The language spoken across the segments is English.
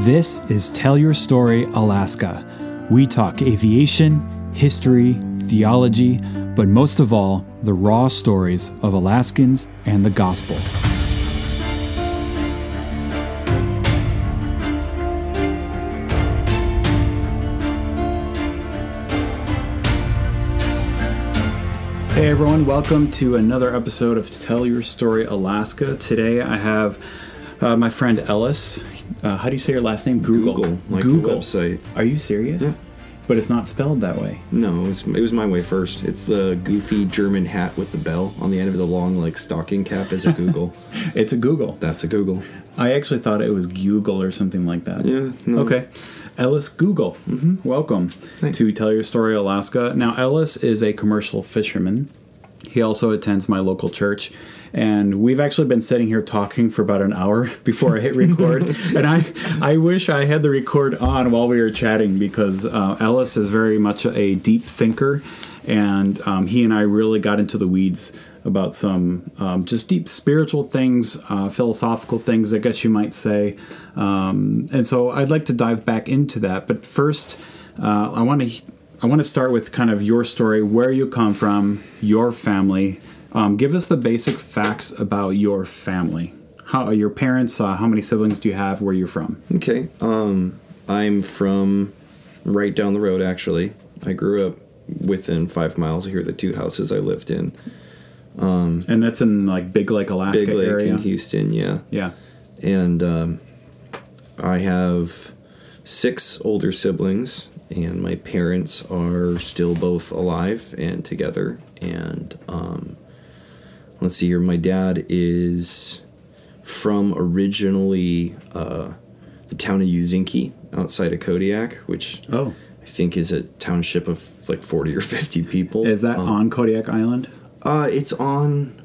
This is Tell Your Story Alaska. We talk aviation, history, theology, but most of all, the raw stories of Alaskans and the gospel. Hey everyone, welcome to another episode of Tell Your Story Alaska. Today I have uh, my friend Ellis. Uh, how do you say your last name? Google. Google, like the Google. website. Are you serious? Yeah. But it's not spelled that way. No, it was, it was my way first. It's the goofy German hat with the bell on the end of the long, like stocking cap is a Google. It's a Google. That's a Google. I actually thought it was Google or something like that. Yeah. No. Okay. Ellis Google, mm-hmm. welcome Thanks. to Tell Your Story Alaska. Now, Ellis is a commercial fisherman. He also attends my local church, and we've actually been sitting here talking for about an hour before I hit record. and I, I wish I had the record on while we were chatting because uh, Ellis is very much a deep thinker, and um, he and I really got into the weeds about some um, just deep spiritual things, uh, philosophical things, I guess you might say. Um, and so I'd like to dive back into that. But first, uh, I want to I want to start with kind of your story, where you come from, your family. Um, give us the basic facts about your family. How are your parents? Uh, how many siblings do you have? Where you're from? Okay. Um, I'm from right down the road, actually. I grew up within five miles of here, the two houses I lived in. And that's in like Big Lake, Alaska Big Lake area. in Houston, yeah. Yeah. And um, I have six older siblings, and my parents are still both alive and together. And um, let's see here, my dad is from originally uh, the town of Ouzinkie outside of Kodiak, which Oh, I think is a township of like 40 or 50 people. is that Um, on Kodiak Island? uh, it's on.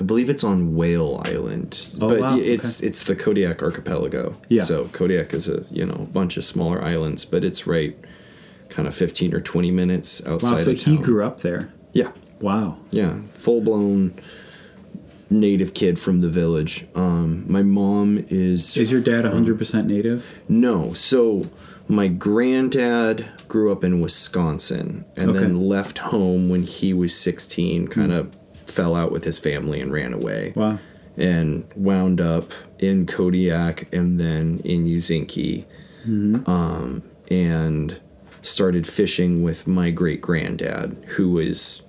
I believe it's on Whale Island, Oh, but wow, it's it's the Kodiak archipelago. Yeah. So Kodiak is a you know bunch of smaller islands, but it's right, kind of fifteen or twenty minutes outside Wow. So of he town. grew up there. Yeah, Wow. yeah, full blown native kid from the village. Um, my mom is Is your dad 100% native? no. So my granddad grew up in Wisconsin and Okay. then left home when he was 16, kind of fell out with his family and ran away. Wow. And wound up in Kodiak and then in Ouzinkie. Um, and started fishing with my great granddad, who was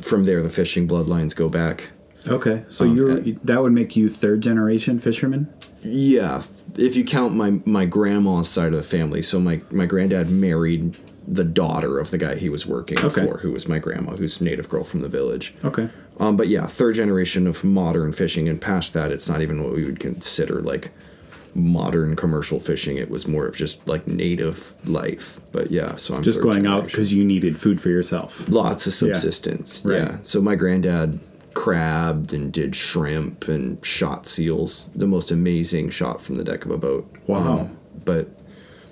from there, the fishing bloodlines go back Okay. So Um, you're uh, that would make you third generation fisherman? Yeah, if you count my my grandma's side of the family. So my my granddad married the daughter of the guy he was working Okay. for, who was my grandma, who's a native girl from the village. Okay. Um, but yeah, third generation of modern fishing, and past that, it's not even what we would consider like modern commercial fishing. It was more of just like native life. But yeah, so I'm Just going out because you needed food for yourself. lots of subsistence. Right. Yeah. So my granddad crabbed and did shrimp and shot seals. The most amazing shot from the deck of a boat. Wow. Um, but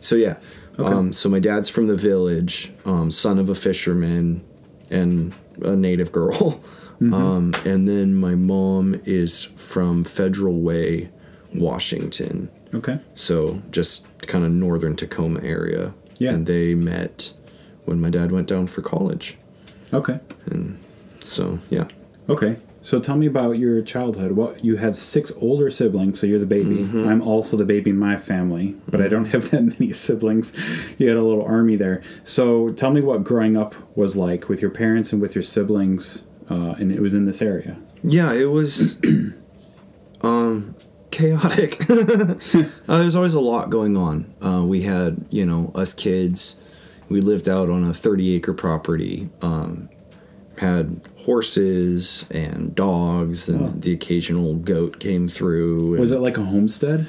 so yeah. Um, so my dad's from the village, um, son of a fisherman and a native girl. Mm-hmm. Um, and then my mom is from Federal Way, Washington. Okay. So just kind of northern Tacoma area. Yeah. And they met when my dad went down for college. Okay. And so yeah. Okay. So tell me about your childhood. What you had six older siblings, so you're the baby. Mm-hmm. I'm also the baby in my family, but I don't have that many siblings. You had a little army there. So tell me what growing up was like with your parents and with your siblings, uh, and it was in this area. Yeah, it was chaotic. uh, there's always a lot going on. Uh, we had, you know, us kids. We lived out on a 30 acre property. Um, had horses and dogs, and Wow. the occasional goat came through. Was it like a homestead?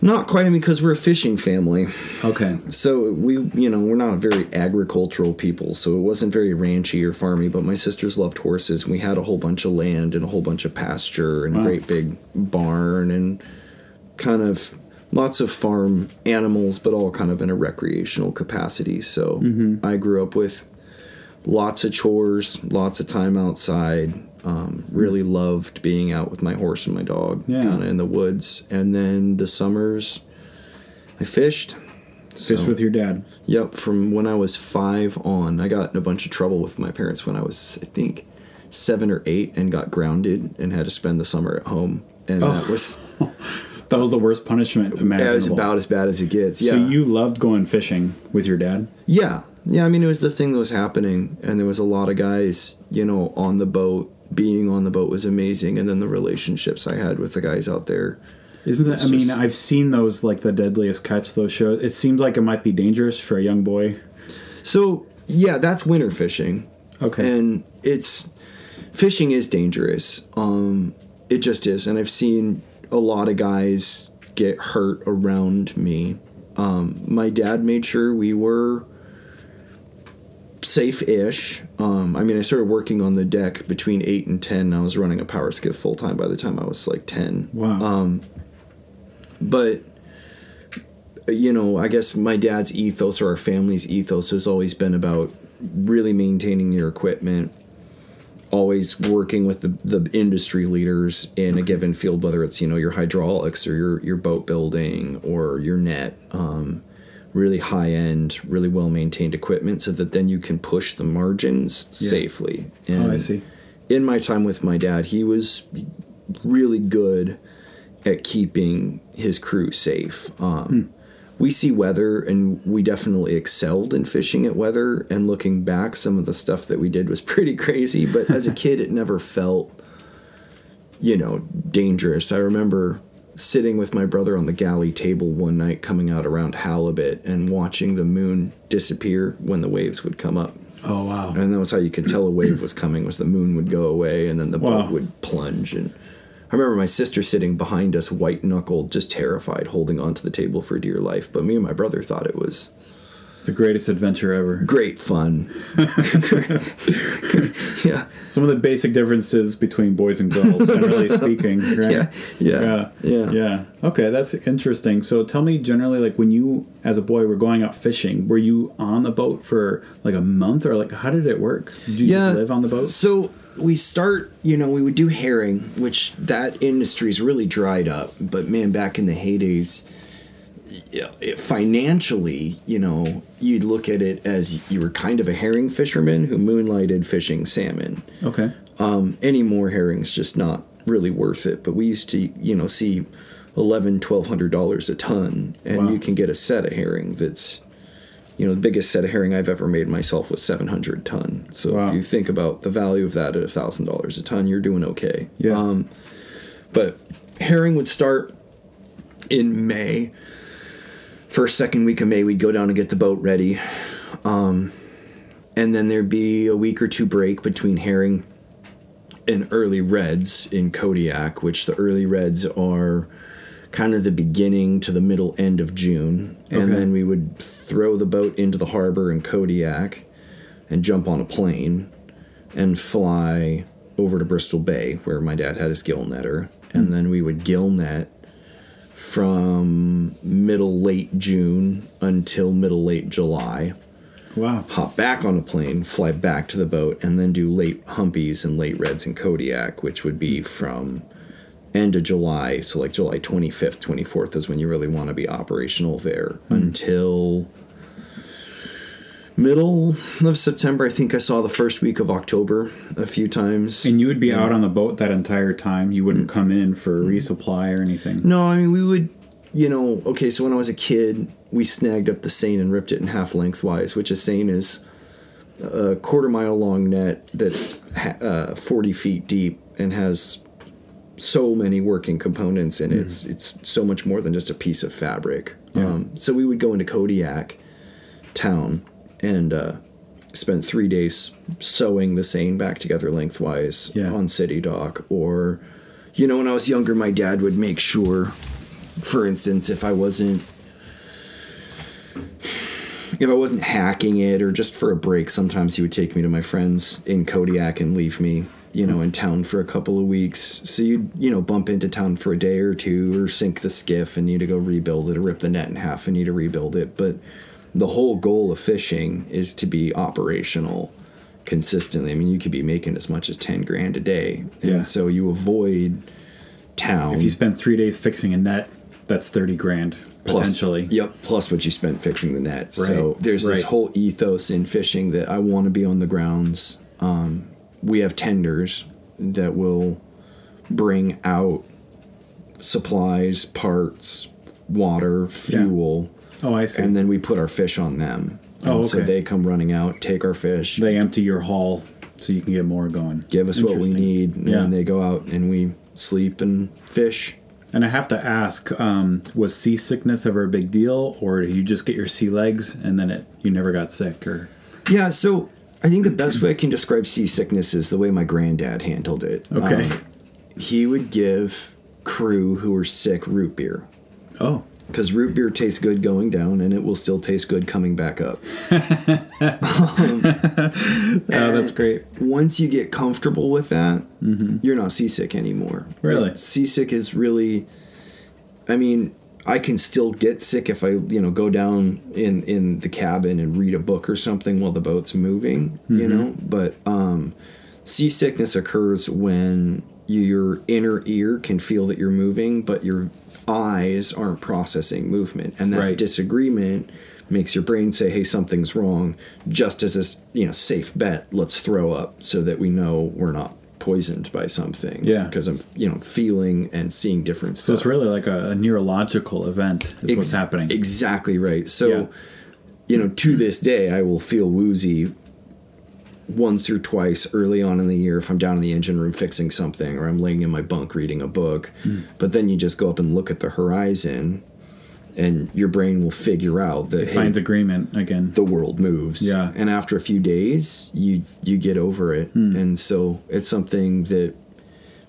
Not quite? I mean, because we're a fishing family. Okay. So we, you know, we're not very agricultural people, so it wasn't very ranchy or farmy. But my sisters loved horses. and We had a whole bunch of land and a whole bunch of pasture and Wow. a great big barn and kind of lots of farm animals, but all kind of in a recreational capacity. So mm-hmm. I grew up with lots of chores, lots of time outside. Um, really loved being out with my horse and my dog, Yeah. kind of in the woods. And then the summers, I fished. Fished So- with your dad. Yep, from when I was five on, I got in a bunch of trouble with my parents when I was, I think, seven or eight, and got grounded and had to spend the summer at home. And Oh. that was That was the worst punishment imaginable. that was about as bad as it gets. Yeah. So you loved going fishing with your dad? Yeah. Yeah, I mean, it was the thing that was happening, and there was a lot of guys, you know, on the boat. Being on the boat was amazing, and then the relationships I had with the guys out there. Isn't that? I mean, I've seen those like the Deadliest Catch. Those shows. It seems like it might be dangerous for a young boy. So, yeah, that's winter fishing. Okay. And it's fishing is dangerous. Um it just is, and I've seen a lot of guys get hurt around me. Um my dad made sure we were safe-ish. Um, I mean, I started working on the deck between eight and ten. I was running a power skiff full time by the time I was like ten. Wow. Um, but you know, I guess my dad's ethos or our family's ethos has always been about really maintaining your equipment, always working with the, the industry leaders in a given field, whether it's you know your hydraulics or your your boat building or your net. Um, really high end, really well maintained equipment, so that then you can push the margins Yeah. safely. oh, I see. In my time with my dad, he was really good at keeping his crew safe. Um, We see weather, and we definitely excelled in fishing at weather. And looking back, some of the stuff that we did was pretty crazy. But as a kid, it never felt, you know, dangerous. I remember sitting with my brother on the galley table one night, coming out around halibut, and watching the moon disappear when the waves would come up. Oh wow. And that was how you could tell a wave was coming was the moon would go away and then the Wow. boat would plunge and I remember my sister sitting behind us white knuckled just terrified holding onto the table for dear life but me and my brother thought it was the greatest adventure ever. great fun. Yeah. Some of the basic differences between boys and girls, generally speaking. Right? yeah yeah yeah. yeah. Yeah. Okay that's interesting. So tell me generally like when you as a boy were going out fishing were you on the boat for like a month or like how did it work? Did you yeah. live on the boat? So we start you know we would do herring which that industry's really dried up but man back in the heydays financially, you know, you'd look at it as you were kind of a herring fisherman who moonlighted fishing salmon. okay Um, any more herring's just not really worth it. But we used to, you know, see eleven, twelve hundred dollars a ton, and Wow. you can get a set of herring that's, you know, the biggest set of herring I've ever made myself was seven hundred ton. So Wow. if you think about the value of that at thousand dollars a ton, you're doing okay. Yes. Um, but herring would start in May. First, second week of May, we'd go down and get the boat ready. Um, and then there'd be a week or two break between herring and early reds in Kodiak, which the early reds are kind of the beginning to the middle end of June. And Okay. then we would throw the boat into the harbor in Kodiak and jump on a plane and fly over to Bristol Bay, where my dad had his gill netter. And then we would gill net from middle late June until middle late July. Wow. Hop back on a plane, fly back to the boat, and then do late humpies and late reds in Kodiak, which would be from end of July, so like July 25th, 24th is when you really want to be operational there. Hmm. Until middle of September. I think I saw the first week of October a few times. and you would be out on the boat that entire time? You wouldn't mm. come in for mm. resupply or anything? No, I mean we would, you know. Okay, so when I was a kid, we snagged up the seine and ripped it in half lengthwise, which a seine is a quarter mile long net that's ha- uh, forty feet deep and has so many working components in it. It's it's so much more than just a piece of fabric. Yeah. Um, so we would go into Kodiak town and uh, spent three days sewing the seine back together lengthwise Yeah. on city dock. Or, you know, when I was younger, my dad would make sure, for instance, if I wasn't if I wasn't hacking it or just for a break, sometimes he would take me to my friends in Kodiak and leave me, you know, in town for a couple of weeks. So you'd, you know, bump into town for a day or two or sink the skiff and need to go rebuild it or rip the net in half and need to rebuild it. But the whole goal of fishing is to be operational consistently. I mean, you could be making as much as 10 grand a day. And Yeah. so you avoid town. If you spend three days fixing a net, that's thirty grand plus- potentially. Yep, plus what you spent fixing the net. So Right, there's this whole ethos in fishing that I want to be on the grounds. Um, we have tenders that will bring out supplies, parts, water, fuel, Oh, I see. and then we put our fish on them. Oh, And So they come running out, take our fish, they empty your haul so you can get more going. give us what we need, and Yeah. then they go out and we sleep and fish. And I have to ask, um, was seasickness ever a big deal, or did you just get your sea legs and then it you never got sick? Or Yeah, so I think the best way I can describe seasickness is the way my granddad handled it. Okay. Um, he would give crew who were sick root beer oh, because root beer tastes good going down and it will still taste good coming back up. oh, that's great. Once you get comfortable with that, you're not seasick anymore. Mm-hmm. Really? Seasick is really, I mean, I can still get sick if I, you know, go down in in the cabin and read a book or something while the boat's moving, you Mm-hmm. know. But um, seasickness occurs when your inner ear can feel that you're moving, but your eyes aren't processing movement, and that Right. disagreement makes your brain say, "Hey, something's wrong." Just as a you know safe bet, let's throw up so that we know we're not poisoned by something. Yeah. because I'm you know feeling and seeing different So stuff. it's really like a, a neurological event is what's happening. Exactly right. So, Yeah. you know, to this day, I will feel woozy once or twice early on in the year if I'm down in the engine room fixing something or I'm laying in my bunk reading a book. Hmm. But then you just go up and look at the horizon, and your brain will figure out that it hey, finds agreement again. the world moves. Yeah. And after a few days, you you get over it. Hmm. And so it's something that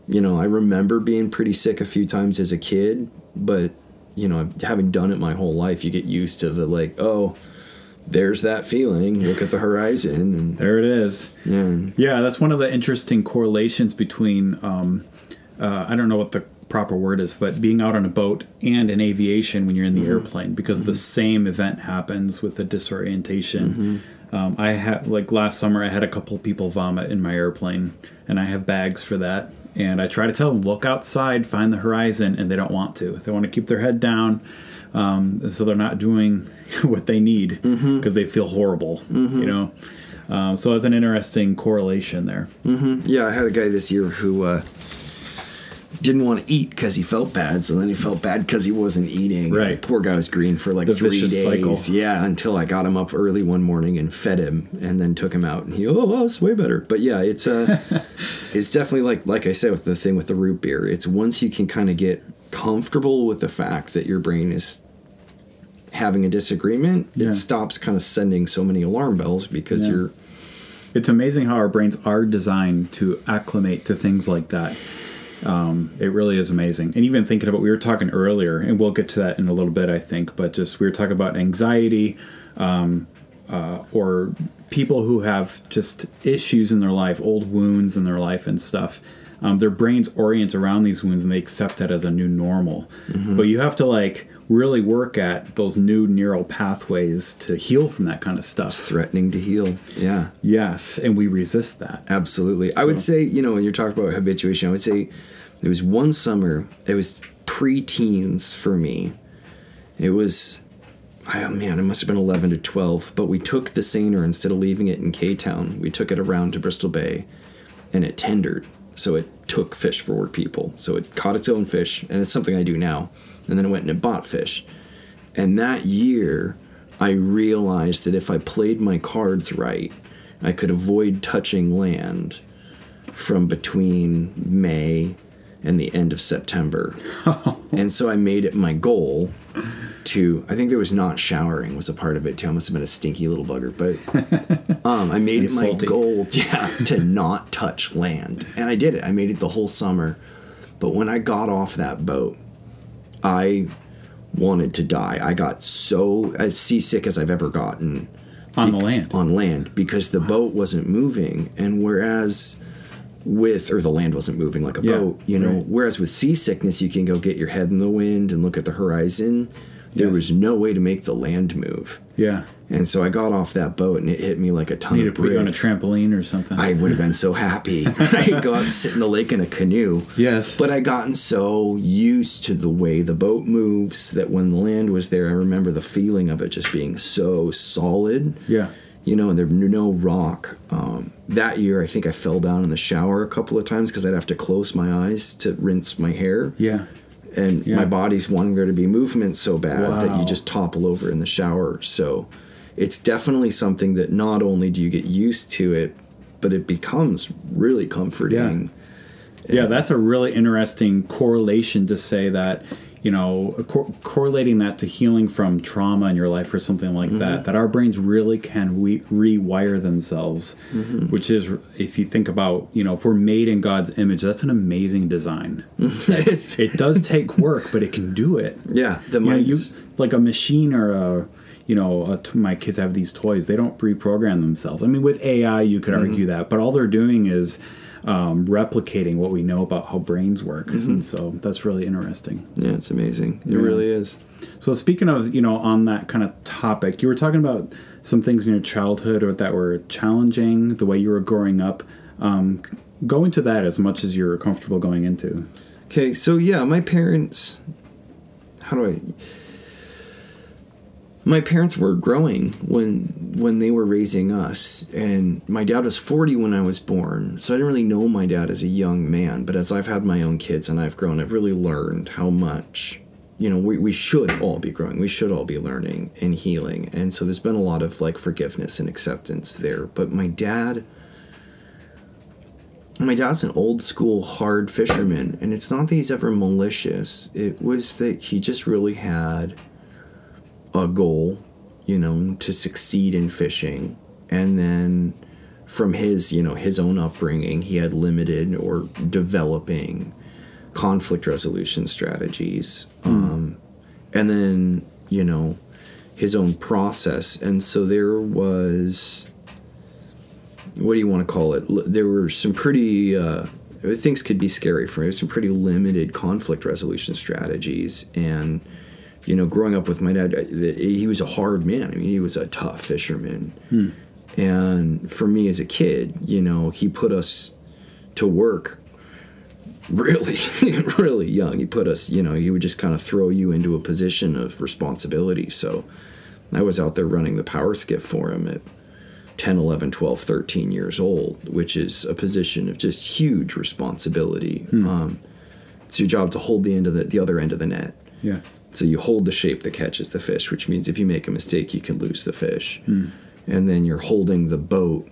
you know, I remember being pretty sick a few times as a kid, but you know, having done it my whole life, you get used to the like, oh, there's that feeling. Look at the horizon and There it is. yeah. Yeah, that's one of the interesting correlations between um, uh, I don't know what the proper word is, but being out on a boat and in aviation when you're in the airplane because the same event happens with the disorientation. Um, I had like last summer, I had a couple of people vomit in my airplane, and I have bags for that. And I try to tell them, look outside, find the horizon, and they don't want to. They want to keep their head down, um, so they're not doing what they need because they feel horrible, you know. Um, so it's an interesting correlation there. Yeah, I had a guy this year who uh, didn't want to eat because he felt bad. So then he felt bad because he wasn't eating. Right. Poor guy was green for like The three days. cycle. Yeah, until I got him up early one morning and fed him, and then took him out, and he oh, well, it's way better. But yeah, it's uh, it's definitely like like I said with the thing with the root beer. It's once you can kind of get comfortable with the fact that your brain is having a disagreement, Yeah. it stops kind of sending so many alarm bells because Yeah. you're It's amazing how our brains are designed to acclimate to things like that. Um, it really is amazing. And even thinking about, we were talking earlier, and we'll get to that in a little bit, I think, but just we were talking about anxiety um, uh, or people who have just issues in their life, old wounds in their life and stuff. Um, their brains orient around these wounds and they accept that as a new normal. But you have to like really work at those new neural pathways to heal from that kind of stuff. It's threatening to heal. Yeah. Yes, and we resist that. Absolutely. I would say, you know, when you're talking about habituation, I would say there was one summer, it was pre teens for me. It was, oh man, it must have been 11 to 12, but we took the seiner instead of leaving it in K Town, we took it around to Bristol Bay and it tendered. So it took fish for people. So it caught its own fish, and it's something I do now. And then it went and it bought fish. And that year, I realized that if I played my cards right, I could avoid touching land from between May and the end of September. and so I made it my goal to I think there was not showering was a part of it too. I must have been a stinky little bugger, but um, I made it my salty. goal yeah, to not touch land. And I did it. I made it the whole summer. But when I got off that boat, I wanted to die. I got so as seasick as I've ever gotten On the land. on land because the boat wasn't moving and whereas with or the land wasn't moving like a Yeah, boat you know right. whereas with seasickness you can go get your head in the wind and look at the horizon there Yes. was no way to make the land move. Yeah. And so I got off that boat and it hit me like a ton Need to of put you on a trampoline or something. I would have been so happy. I'd go out and sit in the lake in a canoe. Yes. But I gotten so used to the way the boat moves that when the land was there, I remember the feeling of it just being so solid. yeah. You know, and there no rock. Um, that year, I think I fell down in the shower a couple of times because I'd have to close my eyes to rinse my hair. Yeah. And Yeah. my body's wanting there to be movement so bad that you just topple over in the shower. So it's definitely something that not only do you get used to it, but it becomes really comforting. Yeah, Yeah, that's a really interesting correlation to say that, you know, cor- correlating that to healing from trauma in your life or something like Mm-hmm. that, that our brains really can we- rewire themselves, Mm-hmm. which is, if you think about, you know, if we're made in God's image, that's an amazing design. It does take work, but it can do it. yeah, the You know, you like a machine or a, you know, t- my kids have these toys. They don't reprogram themselves. I mean, with AI, you could argue that, but all they're doing is um, replicating what we know about how brains work, and so that's really interesting. yeah, it's amazing. It Yeah. really is. So speaking of, you know, on that kind of topic, you were talking about some things in your childhood or that were challenging, the way you were growing up. Um, go into that as much as you're comfortable going into. Okay, so yeah, my parents. How do I? My parents were growing when when they were raising us, and my dad was forty when I was born. So I didn't really know my dad as a young man. But as I've had my own kids and I've grown, I've really learned how much. You know, we, we should all be growing. We should all be learning and healing. And so there's been a lot of like forgiveness and acceptance there. But my dad, my dad's an old school hard fisherman and it's not that he's ever malicious it was that he just really had a goal you know to succeed in fishing. And then from his you know his own upbringing he had limited or developing conflict resolution strategies. Um, and then you know his own process. And so there was what do you want to call it? There were some pretty uh, things could be scary for him. Some pretty limited conflict resolution strategies, and you know, growing up with my dad, uh, he was a hard man. I mean, he was a tough fisherman, and for me as a kid, you know, he put us to work really, really young. He put us, you know, he would just kind of throw you into a position of responsibility. So I was out there running the power skiff for him at 10, 11, 12, 13 years old, which is a position of just huge responsibility. Um, it's your job to hold the end of the, the other end of the net. Yeah. So you hold the shape that catches the fish, which means if you make a mistake, you can lose the fish. Hmm. And then you're holding the boat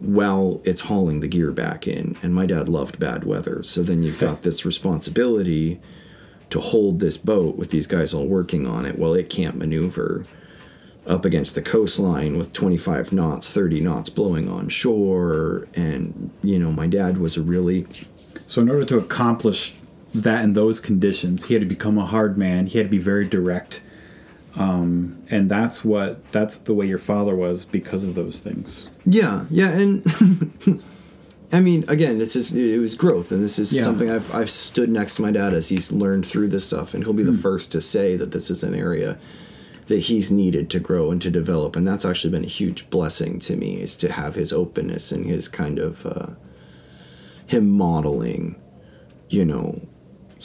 while it's hauling the gear back in. And my dad loved bad weather. So then you've got this responsibility to hold this boat with these guys all working on it while it can't maneuver up against the coastline with 25 knots, 30 knots blowing on shore. And, you know, my dad was a really So in order to accomplish that in those conditions, he had to become a hard man. He had to be very direct, um, and that's what that's the way your father was because of those things. Yeah, yeah, and I mean, again, this is it was growth, and this is Yeah. something I've I've stood next to my dad as he's learned through this stuff, and he'll be the first to say that this is an area that he's needed to grow and to develop, and that's actually been a huge blessing to me is to have his openness and his kind of uh, him modeling, you know,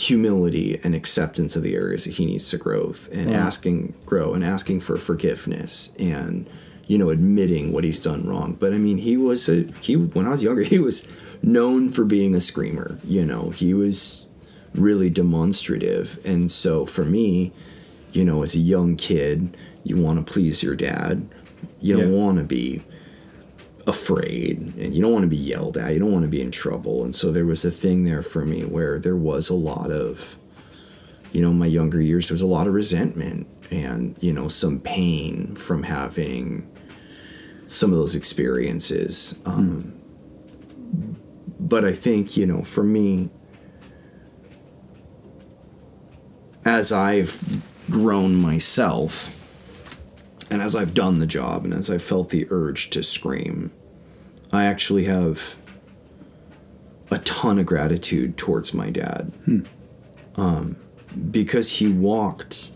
humility and acceptance of the areas that he needs to grow and Wow. asking grow and asking for forgiveness and you know admitting what he's done wrong but i mean he was a he when i was younger he was known for being a screamer you know he was really demonstrative and so for me you know as a young kid you want to please your dad you don't Yeah. want to be afraid and you don't want to be yelled at you don't want to be in trouble. And so there was a thing there for me where there was a lot of you know my younger years there was a lot of resentment and you know some pain from having some of those experiences. Um, but i think you know for me as i've grown myself and as I've done the job and as I felt the urge to scream, I actually have a ton of gratitude towards my dad. Um, because he walked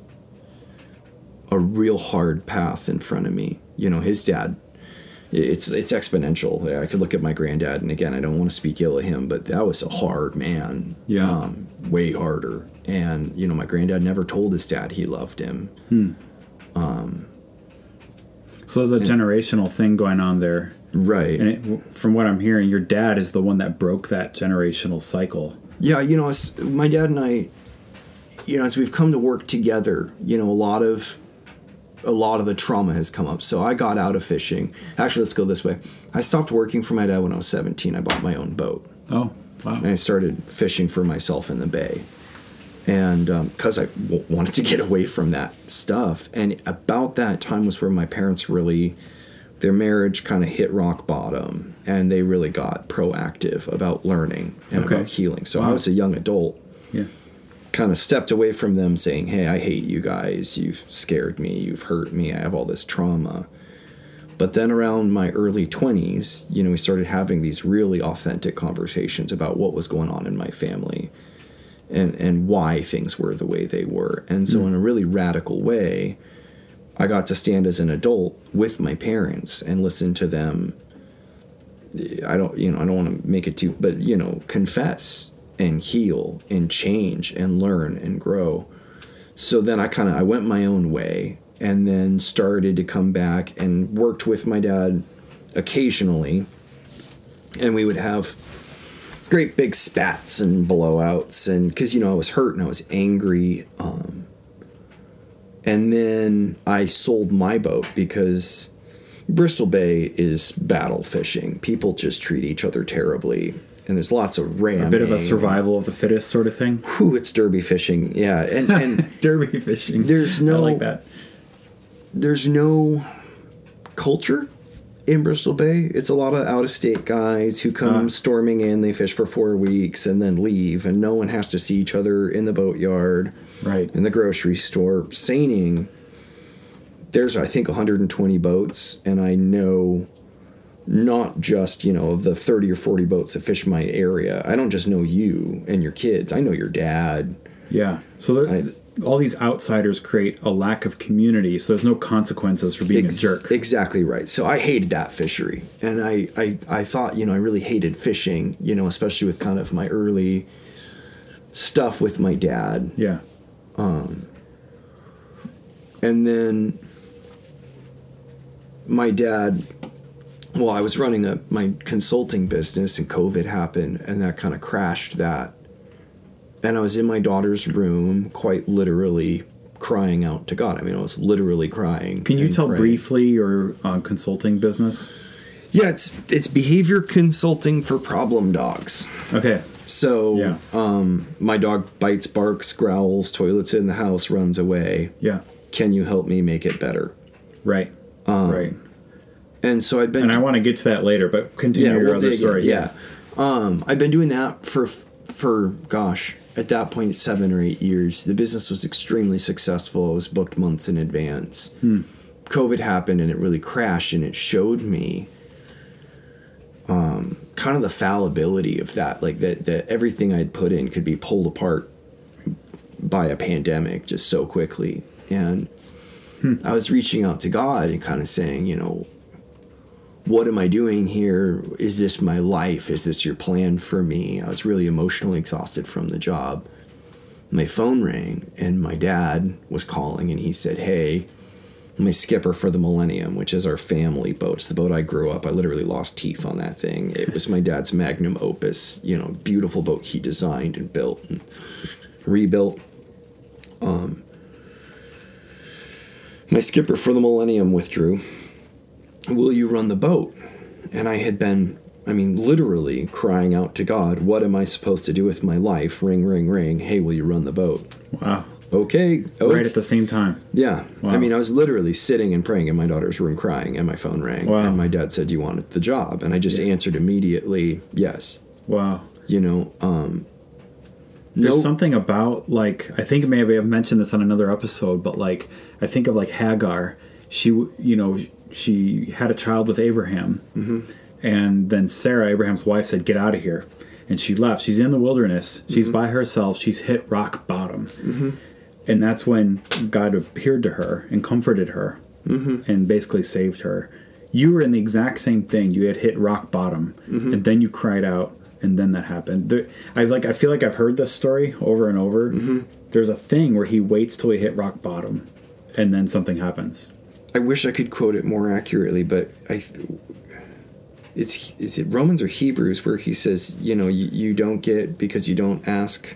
a real hard path in front of me. You know, his dad it's it's exponential. I could look at my granddad, and again, I don't want to speak ill of him, but that was a hard man. Yeah. um, way harder. And you know, my granddad never told his dad he loved him. So there's a generational thing going on there. Right. And it, from what I'm hearing, your dad is the one that broke that generational cycle. Yeah, you know, as my dad and I, you know, as we've come to work together, you know, a lot of a lot of the trauma has come up. So I got out of fishing. Actually, let's go this way. I stopped working for my dad when I was 17. I bought my own boat. Oh, wow. and I started fishing for myself in the bay. And um, because I w- wanted to get away from that stuff. And about that time was where my parents really, their marriage kind of hit rock bottom and they really got proactive about learning and Okay. about healing. So I was a young adult, Yeah. kind of stepped away from them saying, Hey, I hate you guys. You've scared me. You've hurt me. I have all this trauma. But then around my early 20s, you know, we started having these really authentic conversations about what was going on in my family and, and why things were the way they were. And so, hmm. in a really radical way, I got to stand as an adult with my parents and listen to them. I don't, you know, I don't want to make it too, but, you know, confess and heal and change and learn and grow so then I kind of I went my own way and then started to come back and worked with my dad occasionally and we would have great big spats and blowouts and because you know I was hurt and I was angry um, and then I sold my boat because Bristol Bay is battle fishing people just treat each other terribly and there's lots of ramming A bit of a survival of the fittest sort of thing. Whew, it's derby fishing yeah and and Derby fishing. There's no- I like that. there's no culture in Bristol Bay. It's a lot of out of state guys who come Ah. storming in, they fish for four weeks and then leave, and no one has to see each other in the boatyard, Right. in the grocery store. Seining, there's I think 120 boats, and I know not just you know of the 30 or 40 boats that fish my area. I don't just know you and your kids. I know your dad. Yeah. So there, I- all these outsiders create a lack of community. So there's no consequences for being Ex- a jerk. Exactly right. So I hated that fishery, and I, I I thought you know I really hated fishing. You know, especially with kind of my early stuff with my dad, yeah. Um, and then my dad. Well, I was running a my consulting business, and COVID happened, and that kind of crashed that. And I was in my daughter's room, quite literally crying out to God. I mean, I was literally crying. Can you tell praying. briefly your uh, consulting business? Yeah, it's it's behavior consulting for problem dogs. Okay. So, Yeah. um, my dog bites, barks, growls, toilets in the house, runs away. Yeah. Can you help me make it better? Right. Um, right. And so I've been And I want to get to that later, but continue your we'll other story. Yeah. Um, I've been doing that for for gosh, at that point seven or eight years. The business was extremely successful. It was booked months in advance. Hmm. COVID happened and it really crashed, and it showed me um, kind of the fallibility of that, like that that everything I'd put in could be pulled apart by a pandemic just so quickly. And Hmm. I was reaching out to God and kind of saying, you know, what am I doing here? Is this my life? Is this your plan for me? I was really emotionally exhausted from the job. My phone rang and my dad was calling and he said, Hey, my skipper for the Millennium, which is our family boat. It's the boat I grew up. I literally lost teeth on that thing. It was my dad's magnum opus, you know, beautiful boat he designed and built and rebuilt. Um, my skipper for the Millennium withdrew will you run the boat? And I had been, I mean, literally crying out to God, what am I supposed to do with my life? Ring, ring, ring. Hey, will you run the boat? Wow. Okay. okay. Right at the same time. yeah. Wow. I mean, I was literally sitting and praying in my daughter's room crying, and my phone rang. Wow. And my dad said, Do you want the job? And I just answered immediately, yes. Wow. You know, um, There's no- something about like I think maybe I've mentioned this on another episode, but like I think of like Hagar. She, you know, she had a child with Abraham, Mm-hmm. and then Sarah, Abraham's wife, said, "Get out of here," and she left. She's in the wilderness. She's Mm-hmm. by herself. She's hit rock bottom, and that's when God appeared to her and comforted her and basically saved her. You were in the exact same thing. You had hit rock bottom, and then you cried out, and then that happened. There, I like. I feel like I've heard this story over and over. There's a thing where he waits till he hit rock bottom, and then something happens. I wish I could quote it more accurately, but I. It's is it Romans or Hebrews where he says you know you, you don't get because you don't ask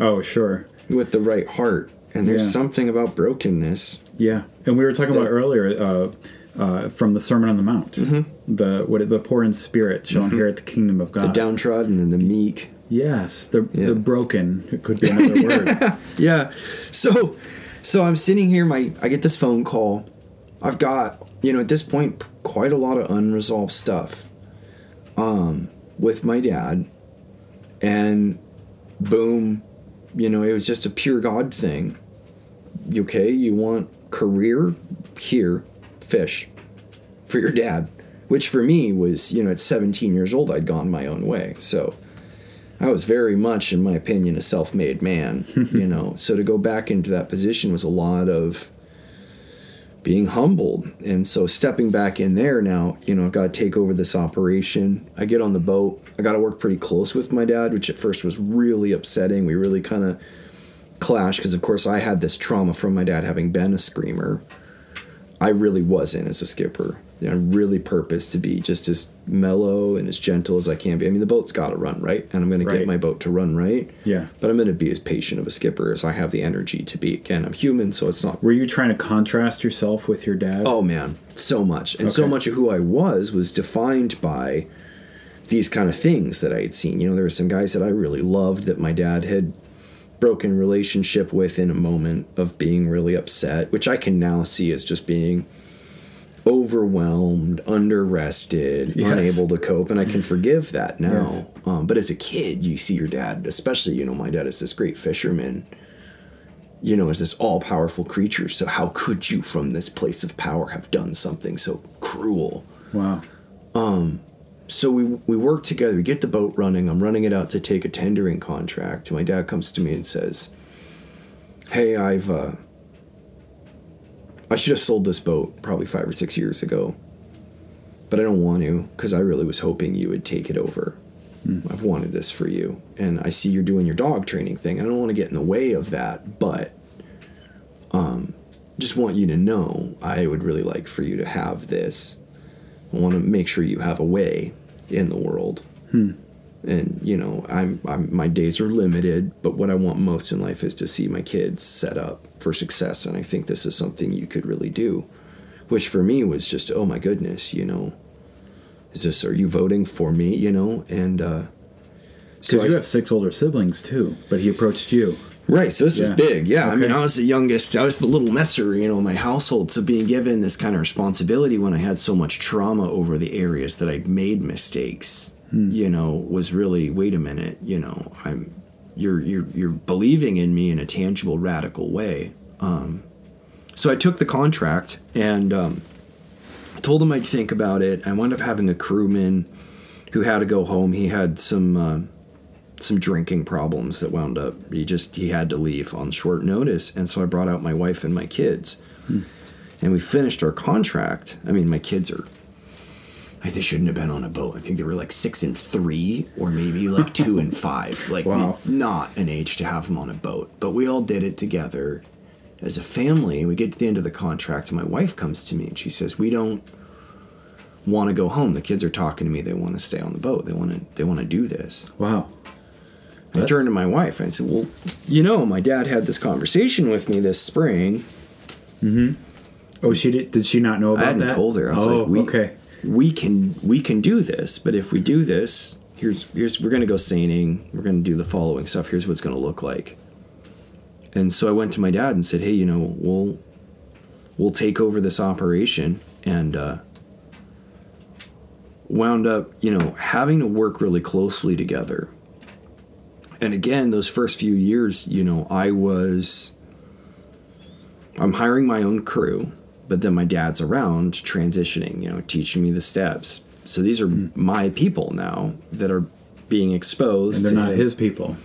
Oh, sure. with the right heart, and there's Yeah. something about brokenness. Yeah, and we were talking about earlier uh, uh, from the Sermon on the Mount. The what the poor in spirit shall inherit the kingdom of God. The downtrodden and the meek. yes, the Yeah. the broken it could be another word. Yeah. So so I'm sitting here, my I get this phone call. I've got, you know, at this point quite a lot of unresolved stuff um with my dad. And boom, you know, it was just a pure God thing. You okay? You want career here, fish for your dad, which for me was, you know, at 17 years old I'd gone my own way. So I was very much, in my opinion, a self made man, you know. So to go back into that position was a lot of being humbled. And so stepping back in there now, you know, I've got to take over this operation. I get on the boat. I got to work pretty close with my dad, which at first was really upsetting. We really kind of clashed because, of course, I had this trauma from my dad having been a screamer. I really wasn't as a skipper. You know, I really purpose to be just as mellow and as gentle as I can be. I mean, the boat's got to run right, and I'm going to get my boat to run right. Yeah. But I'm going to be as patient of a skipper as I have the energy to be. Again, I'm human, so it's not. Were you trying to contrast yourself with your dad? Oh man, so much, and so much of who I was was defined by these kind of things that I had seen. You know, there were some guys that I really loved that my dad had broken relationship with in a moment of being really upset, which I can now see as just being overwhelmed, under rested, Yes. unable to cope, and I can forgive that now. Yes. Um, but as a kid, you see your dad, especially you know my dad is this great fisherman. You know, as this all powerful creature. So how could you, from this place of power, have done something so cruel? Wow. So we we work together. We get the boat running. I'm running it out to take a tendering contract. And my dad comes to me and says, "Hey, I've uh, I should have sold this boat probably five or six years ago, but I don't want to because I really was hoping you would take it over. I've wanted this for you, and I see you're doing your dog training thing. I don't want to get in the way of that, but um, just want you to know I would really like for you to have this." I want to make sure you have a way in the world. And you know, I'm, I'm my days are limited, but what I want most in life is to see my kids set up for success, and I think this is something you could really do. Which for me was just, oh my goodness, you know, is this? Are you voting for me? You know, and uh, Because I- you have six older siblings too, but he approached you. Right, so this Yeah. was big. Yeah, I mean, I was the youngest. I was the little messer, you know, in my household. So being given this kind of responsibility when I had so much trauma over the areas that I'd made mistakes, you know, was really wait a minute, you know, I'm you're you're you're believing in me in a tangible, radical way. Um, so I took the contract and um, told him I'd think about it. I wound up having a crewman who had to go home. He had some. Uh, some drinking problems that wound up he just he had to leave on short notice and so i brought out my wife and my kids and we finished our contract i mean my kids are they shouldn't have been on a boat. I think they were like six and three, or maybe like two and five. Like, Wow. not an age to have them on a boat. But we all did it together as a family. We get to the end of the contract, and my wife comes to me and she says, "We don't want to go home. The kids are talking to me. They want to stay on the boat. They want to. They want to do this." Wow. I turned to my wife and I said, Well, you know, my dad had this conversation with me this spring. Mm-hmm. Oh, she did. Did she not know about that? I hadn't that? told her. I was oh, like, we, okay. we can we can do this, but if we do this, here's here's we're gonna go seining, we're gonna do the following stuff, here's what it's gonna look like. And so I went to my dad and said, Hey, you know, we'll we'll take over this operation and uh wound up, you know, having to work really closely together. And again, those first few years, you know, I was I'm hiring my own crew, but then my dad's around transitioning, you know, teaching me the steps. So these are hmm. my people now that are being exposed. And they're not his people.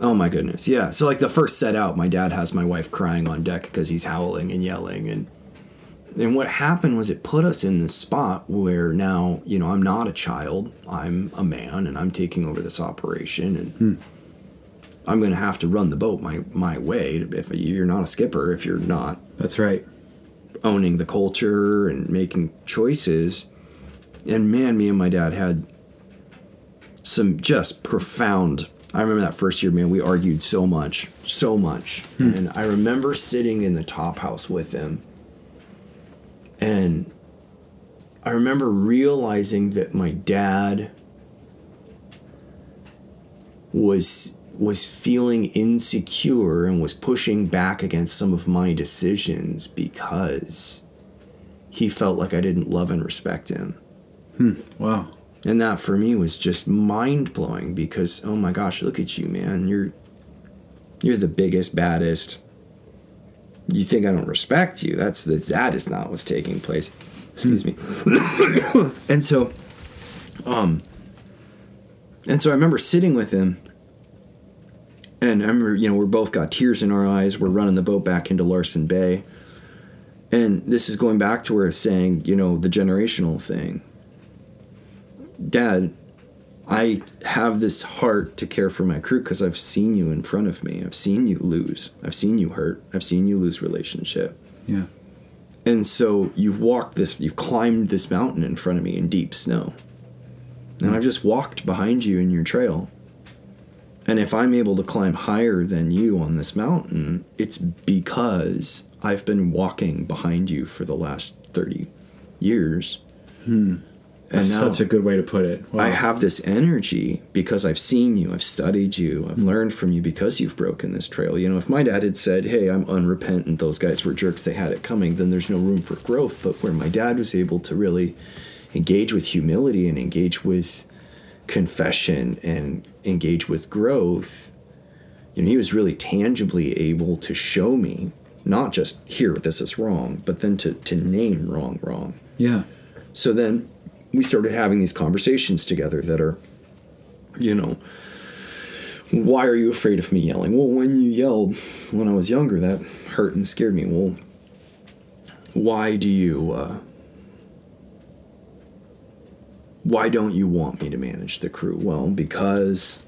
Oh my goodness, yeah. So like the first set out, my dad has my wife crying on deck because he's howling and yelling, and and what happened was it put us in this spot where now you know I'm not a child, I'm a man, and I'm taking over this operation, and hmm. I'm going to have to run the boat my my way. If you're not a skipper, if you're not That's right. owning the culture and making choices. And man, me and my dad had some just profound. I remember that first year, man, we argued so much, so much. Hmm. And I remember sitting in the top house with him. And I remember realizing that my dad was was feeling insecure and was pushing back against some of my decisions because he felt like I didn't love and respect him. Wow. And that for me was just mind blowing because oh my gosh, look at you, man. You're you're the biggest, baddest. You think I don't respect you. That's the, that is not what's taking place. Excuse me. and so um and so I remember sitting with him and I remember, you know, we're both got tears in our eyes. We're running the boat back into Larsen Bay. And this is going back to where it's saying, you know, the generational thing. Dad, I have this heart to care for my crew because I've seen you in front of me. I've seen you lose. I've seen you hurt. I've seen you lose relationship. Yeah. And so you've walked this, you've climbed this mountain in front of me in deep snow. And I've just walked behind you in your trail. And if I'm able to climb higher than you on this mountain, it's because I've been walking behind you for the last 30 years. Hmm. That's now- such a good way to put it. Wow. I have this energy because I've seen you, I've studied you, I've hmm. learned from you because you've broken this trail. You know, if my dad had said, Hey, I'm unrepentant, those guys were jerks, they had it coming, then there's no room for growth. But where my dad was able to really engage with humility and engage with confession and engage with growth, you know, he was really tangibly able to show me, not just here, this is wrong, but then to, to name wrong, wrong. yeah. So then we started having these conversations together that are, you know, why are you afraid of me yelling? Well, when you yelled when I was younger, that hurt and scared me. Well, why do you, uh, why don't you want me to manage the crew? Well, because,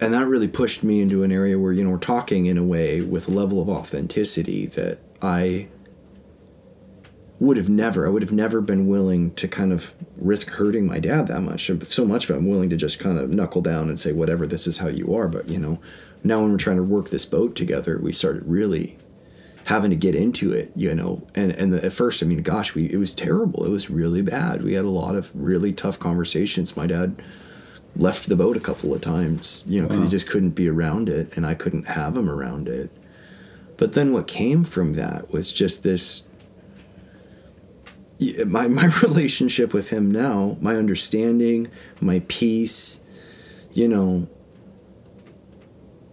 and that really pushed me into an area where, you know, we're talking in a way with a level of authenticity that I, would have never, I would have never been willing to kind of risk hurting my dad that much. So much of it, I'm willing to just kind of knuckle down and say, whatever, this is how you are. But, you know, now when we're trying to work this boat together, we started really having to get into it, you know. And, and at first, I mean, gosh, we, it was terrible. It was really bad. We had a lot of really tough conversations. My dad left the boat a couple of times, you know, because Wow. he just couldn't be around it and I couldn't have him around it. But then what came from that was just this my my relationship with him now, my understanding, my peace, you know,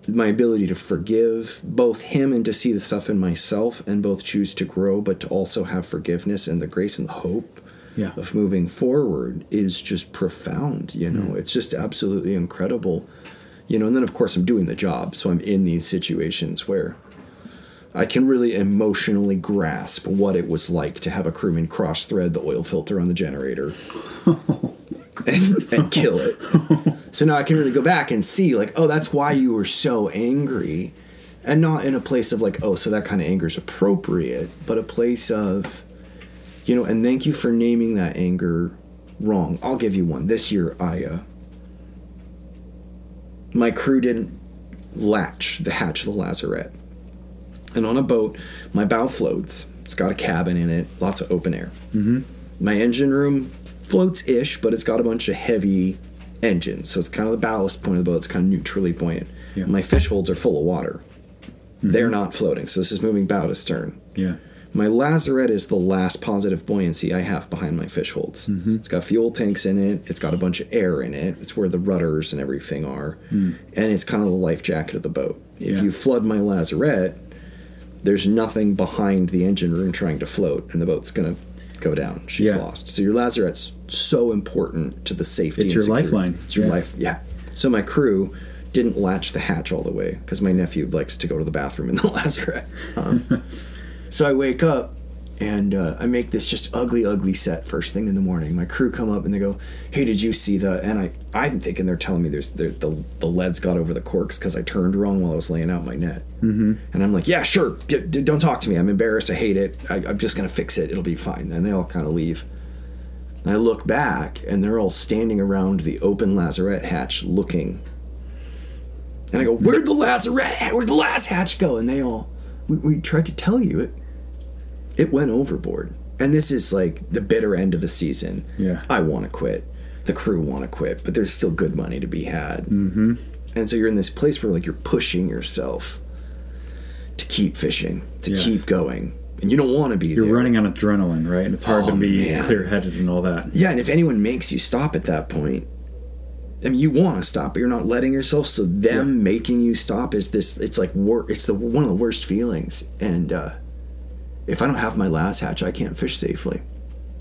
my ability to forgive both him and to see the stuff in myself and both choose to grow but to also have forgiveness and the grace and the hope Yeah. of moving forward is just profound, you know. Mm. It's just absolutely incredible. You know, and then of course I'm doing the job, so I'm in these situations where I can really emotionally grasp what it was like to have a crewman cross thread the oil filter on the generator and, and kill it. So now I can really go back and see, like, oh, that's why you were so angry. And not in a place of like, oh, so that kind of anger is appropriate, but a place of, you know, and thank you for naming that anger wrong. I'll give you one. This year, I, uh, my crew didn't latch the hatch of the lazarette. And on a boat, my bow floats. It's got a cabin in it, lots of open air. Mm-hmm. My engine room floats ish, but it's got a bunch of heavy engines. So it's kind of the ballast point of the boat. It's kind of neutrally buoyant. Yeah. My fish holds are full of water. They're not floating. So this is moving bow to stern. Yeah. My lazarette is the last positive buoyancy I have behind my fish holds. Mm-hmm. It's got fuel tanks in it. It's got a bunch of air in it. It's where the rudders and everything are, and it's kind of the life jacket of the boat. If Mm. Yeah. you flood my lazarette, there's nothing behind the engine room trying to float, and the boat's gonna go down. She's Yeah. lost. So your lazarette's so important to the safety. It's your security. lifeline. It's your Yeah. life. Yeah. So my crew didn't latch the hatch all the way because my nephew likes to go to the bathroom in the lazarette. Um, so I wake up and uh, I make this just ugly, ugly set first thing in the morning. My crew come up and they go, "Hey, did you see the?" And I, I'm thinking they're telling me there's the the, leads got over the corks because I turned wrong while I was laying out my net. Mm-hmm. And I'm like, "Yeah, sure. D- d- don't talk to me. I'm embarrassed. I hate it. I, I'm just gonna fix it. It'll be fine." And they all kind of leave. And I look back and they're all standing around the open lazarette hatch looking. And I go, Where'd the lazarette? Where'd the last hatch go? And they all, we, we tried to tell you it. It went overboard. And this is like the bitter end of the season. Yeah. I want to quit. The crew want to quit, but there's still good money to be had. Mm-hmm. And so you're in this place where like you're pushing yourself to keep fishing, to Yes. keep going. And you don't want to be You're there. running on adrenaline, right? And it's hard Oh, to be clear headed and all that. Yeah, and if anyone makes you stop at that point, I mean, you want to stop, but you're not letting yourself. So them making you stop is this. It's like wor- It's the one of the worst feelings. And uh, if I don't have my last hatch, I can't fish safely.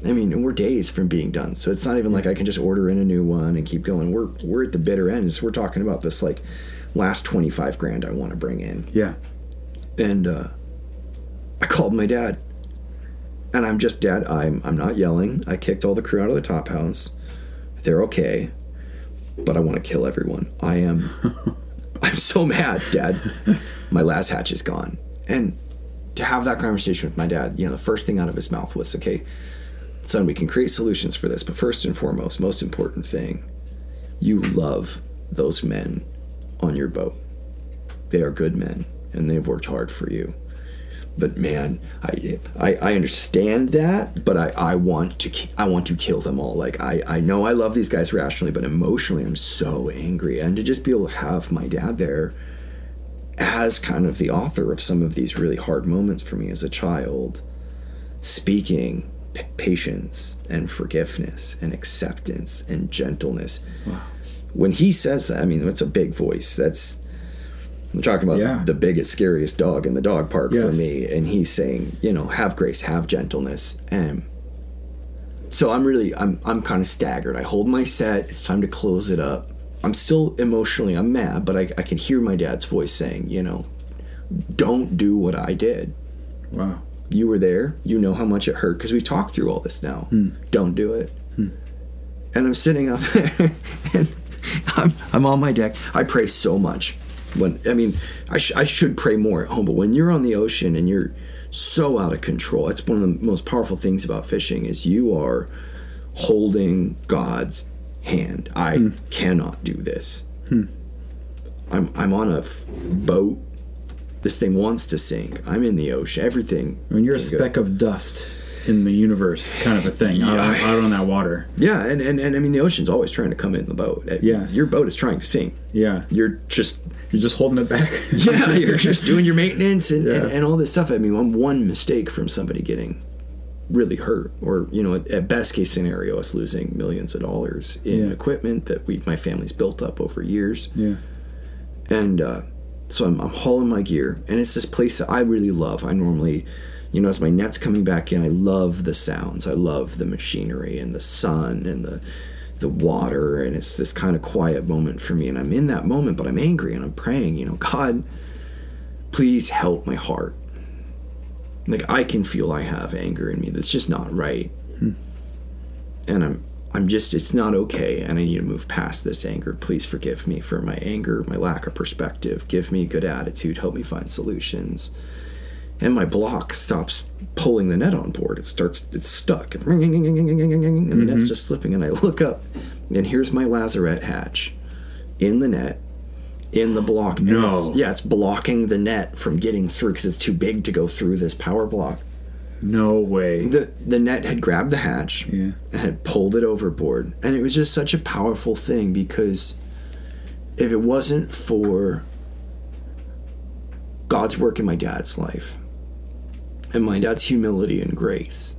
I mean, we're days from being done, so it's not even like I can just order in a new one and keep going. We're we're at the bitter end. So we're talking about this like last twenty five grand I want to bring in Yeah. and uh, I called my dad. And I'm just dad. I'm I'm not yelling. I kicked all the crew out of the top house. They're okay, but I want to kill everyone. I am. I'm so mad, Dad. My last hatch is gone. And to have that conversation with my dad, you know, the first thing out of his mouth was, "Okay, son, we can create solutions for this, but first and foremost, most important thing, you love those men on your boat. They are good men, and they've worked hard for you." but man, I, I I understand that, but I, I want to I want to kill them all. Like I I know I love these guys rationally, but emotionally I'm so angry, and to just be able to have my dad there as kind of the author of some of these really hard moments for me as a child, speaking p- patience and forgiveness and acceptance and gentleness. When he says that, I mean, it's a big voice. That's I'm talking about Yeah. the biggest, scariest dog in the dog park for me, and he's saying, you know, have grace, have gentleness, and so I'm really, I'm, I'm kind of staggered. I hold my set. It's time to close it up. I'm still emotionally, I'm mad, but I, I can hear my dad's voice saying, you know, don't do what I did. Wow. You were there. You know how much it hurt because we talked through all this now. Hmm. Don't do it. Hmm. And I'm sitting up there and I'm, I'm on my deck. I pray so much. When I mean, I, sh- I should pray more at home, but when you're on the ocean and you're so out of control, that's one of the most powerful things about fishing is you are holding God's hand. I hmm. cannot do this. Hmm. I'm I'm on a f- boat. This thing wants to sink. I'm in the ocean. Everything. I mean, you're a can go- speck of dust in the universe, kind of a thing, out, on, Yeah. out on that water. Yeah, and, and and I mean the ocean's always trying to come in the boat. Yes. Your boat is trying to sink. Yeah. You're just You're just holding it back. yeah, you're just doing your maintenance and, and, Yeah. and all this stuff. I mean, I'm one mistake from somebody getting really hurt, or you know, at, best case scenario, us losing millions of dollars in Yeah. equipment that we my family's built up over years. yeah. And uh, so I'm, I'm hauling my gear, and it's this place that I really love. I normally, you know, as my net's coming back in, I love the sounds. I love the machinery and the sun and the the water, and it's this kind of quiet moment for me. And I'm in that moment, but I'm angry and I'm praying. You know, God, please help my heart. Like I can feel I have anger in me that's just not right, and I'm I'm just, it's not okay, and I need to move past this anger. Please forgive me for my anger, my lack of perspective. Give me a good attitude. Help me find solutions. And my block stops pulling the net on board. It starts, it's stuck. And the net's mm-hmm. just slipping. And I look up, and here's my lazarette hatch in the net, in the block. And No. it's- yeah, it's blocking the net from getting through because it's too big to go through this power block. No way. The, the net had grabbed the hatch Yeah. and had pulled it overboard. And it was just such a powerful thing because if it wasn't for God's work in my dad's life and my dad's humility and grace,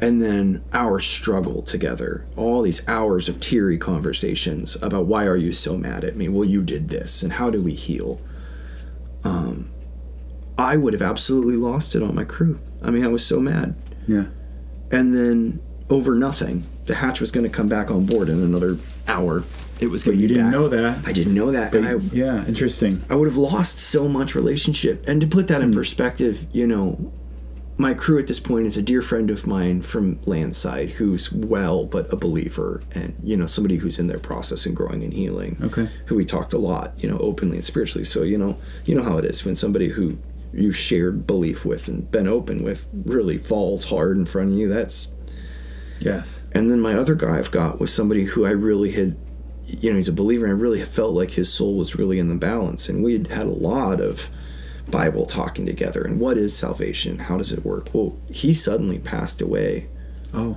and then our struggle together, all these hours of teary conversations about why are you so mad at me? Well, you did this, and how do we heal? Um, I would have absolutely lost it on my crew. I mean, I was so mad Yeah. and then over nothing the hatch was going to come back on board in another hour it was But going to you didn't back. know that. I didn't know that, and I yeah, interesting. I would have lost so much relationship. And to put that in Hmm. perspective, you know, my crew at this point is a dear friend of mine from Landside who's well, but a believer and, you know, somebody who's in their process and growing and healing. Okay. Who we talked a lot, you know, openly and spiritually. So, you know, you know how it is when somebody who you shared belief with and been open with really falls hard in front of you. That's Yes. and then my other guy I've got was somebody who I really had, you know, he's a believer, and I really felt like his soul was really in the balance. And we had had a lot of Bible talking together. And what is salvation? How does it work? Well, he suddenly passed away Oh.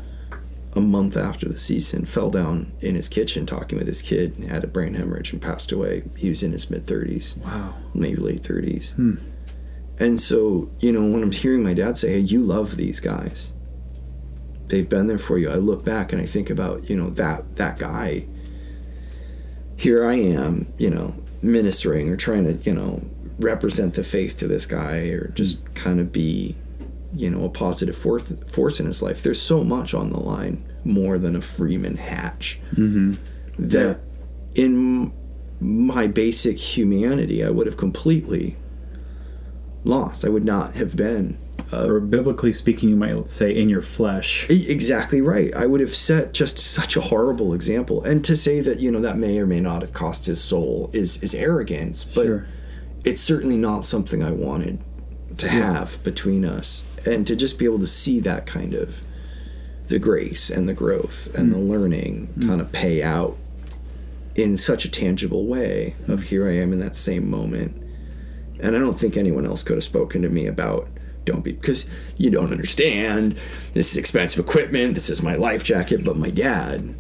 a month after the season, fell down in his kitchen talking with his kid, and had a brain hemorrhage and passed away. He was in his mid 30s Wow. maybe late 30s. Hmm. And so, you know, when I'm hearing my dad say, hey, you love these guys, they've been there for you, I look back and I think about, you know, that, that guy. Here I am, you know, ministering or trying to, you know, represent the faith to this guy or just kind of be, you know, a positive force, force in his life. There's so much on the line more than a Freeman hatch Mm-hmm. that in my basic humanity, I would have completely lost. I would not have been. Uh, Or biblically speaking, you might say in your flesh. exactly right. I would have set just such a horrible example. And to say that you know that may or may not have cost his soul is is arrogance, but Sure. It's certainly not something I wanted to have between us. And to just be able to see that kind of the grace and the growth and the mm. learning mm. kind of pay out in such a tangible way of here I am in that same moment. And I don't think anyone else could have spoken to me about don't be because you don't understand. This is expensive equipment. This is my life jacket. But my dad,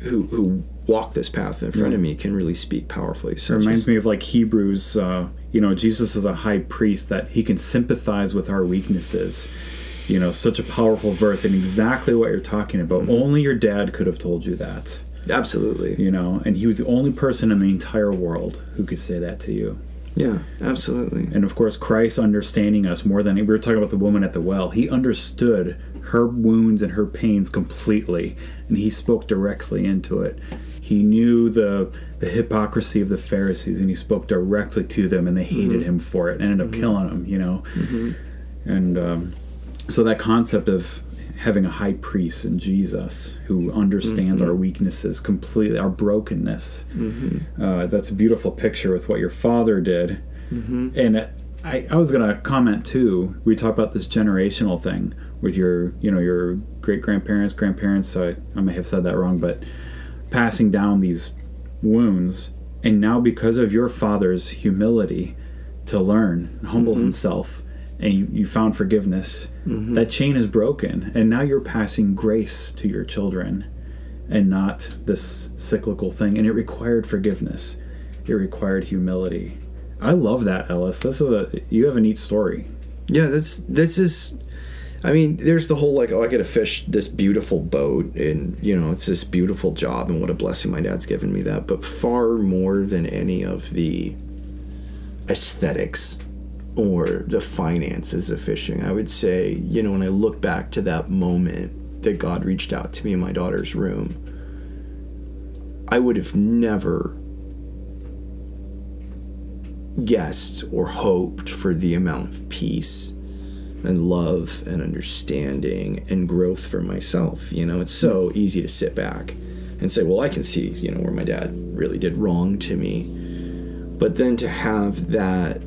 who who walked this path in front of me, can really speak powerfully. So It reminds just- me of like Hebrews. Uh, you know, Jesus is a high priest that he can sympathize with our weaknesses. You know, such a powerful verse and exactly what you're talking about. Mm-hmm. Only your dad could have told you that. absolutely, You know, and he was the only person in the entire world who could say that to you. yeah, absolutely. And of course, Christ understanding us more than we were talking about the woman at the well. He understood her wounds and her pains completely, and he spoke directly into it. He knew the the hypocrisy of the Pharisees, and he spoke directly to them, and they mm-hmm. hated him for it, and ended up mm-hmm. killing him. You know, mm-hmm. and um, so that concept of having a high priest in Jesus who understands our weaknesses completely, our brokenness. Uh, that's a beautiful picture with what your father did. And I, I was gonna comment too. We talk about this generational thing with your, you know, your great grandparents, grandparents. So I, I may have said that wrong, but passing down these wounds, and now because of your father's humility to learn, humble mm-hmm. himself, and you, you found forgiveness, mm-hmm. that chain is broken, and now you're passing grace to your children, and not this cyclical thing. And it required forgiveness. It required humility. I love that, Ellis. This is a you have a neat story. Yeah, that's this is. I mean, there's the whole like, oh, I get to fish this beautiful boat, and you know, it's this beautiful job, and what a blessing my dad's given me that. But far more than any of the aesthetics or the finances of fishing, I would say, you know, when I look back to that moment that God reached out to me in my daughter's room, I would have never guessed or hoped for the amount of peace and love and understanding and growth for myself. You know, it's so easy to sit back and say, well, I can see, you know, where my dad really did wrong to me. But then to have that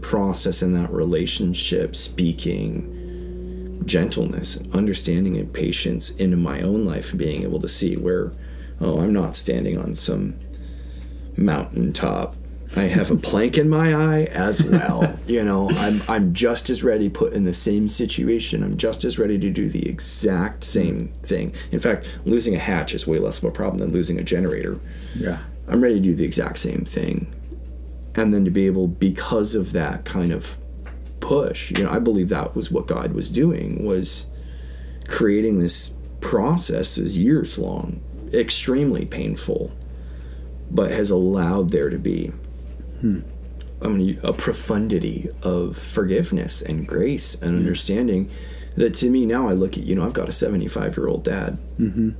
process and that relationship speaking gentleness, understanding, and patience into my own life, being able to see where, oh, I'm not standing on some mountaintop. I have a plank in my eye as well. you know, I'm I'm just as ready put in the same situation. I'm just as ready to do the exact same mm. thing. In fact, losing a hatch is way less of a problem than losing a generator. Yeah. I'm ready to do the exact same thing. And then to be able because of that kind of push, you know, I believe that was what God was doing was creating this process is years long, extremely painful, but has allowed there to be Hmm. I mean, a profundity of forgiveness and grace and hmm. understanding that to me now I look at, you know, I've got a 75 year old dad. Mm-hmm.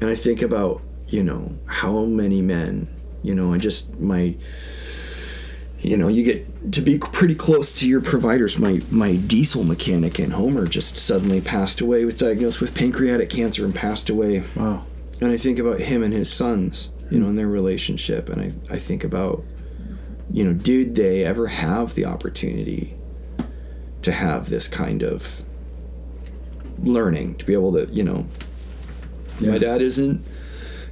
And I think about, you know how many men you know i just my you know you get to be pretty close to your providers my my diesel mechanic in homer just suddenly passed away was diagnosed with pancreatic cancer and passed away Wow. and i think about him and his sons you hmm. know and their relationship and i i think about you know did they ever have the opportunity to have this kind of learning to be able to you know Yeah. my dad isn't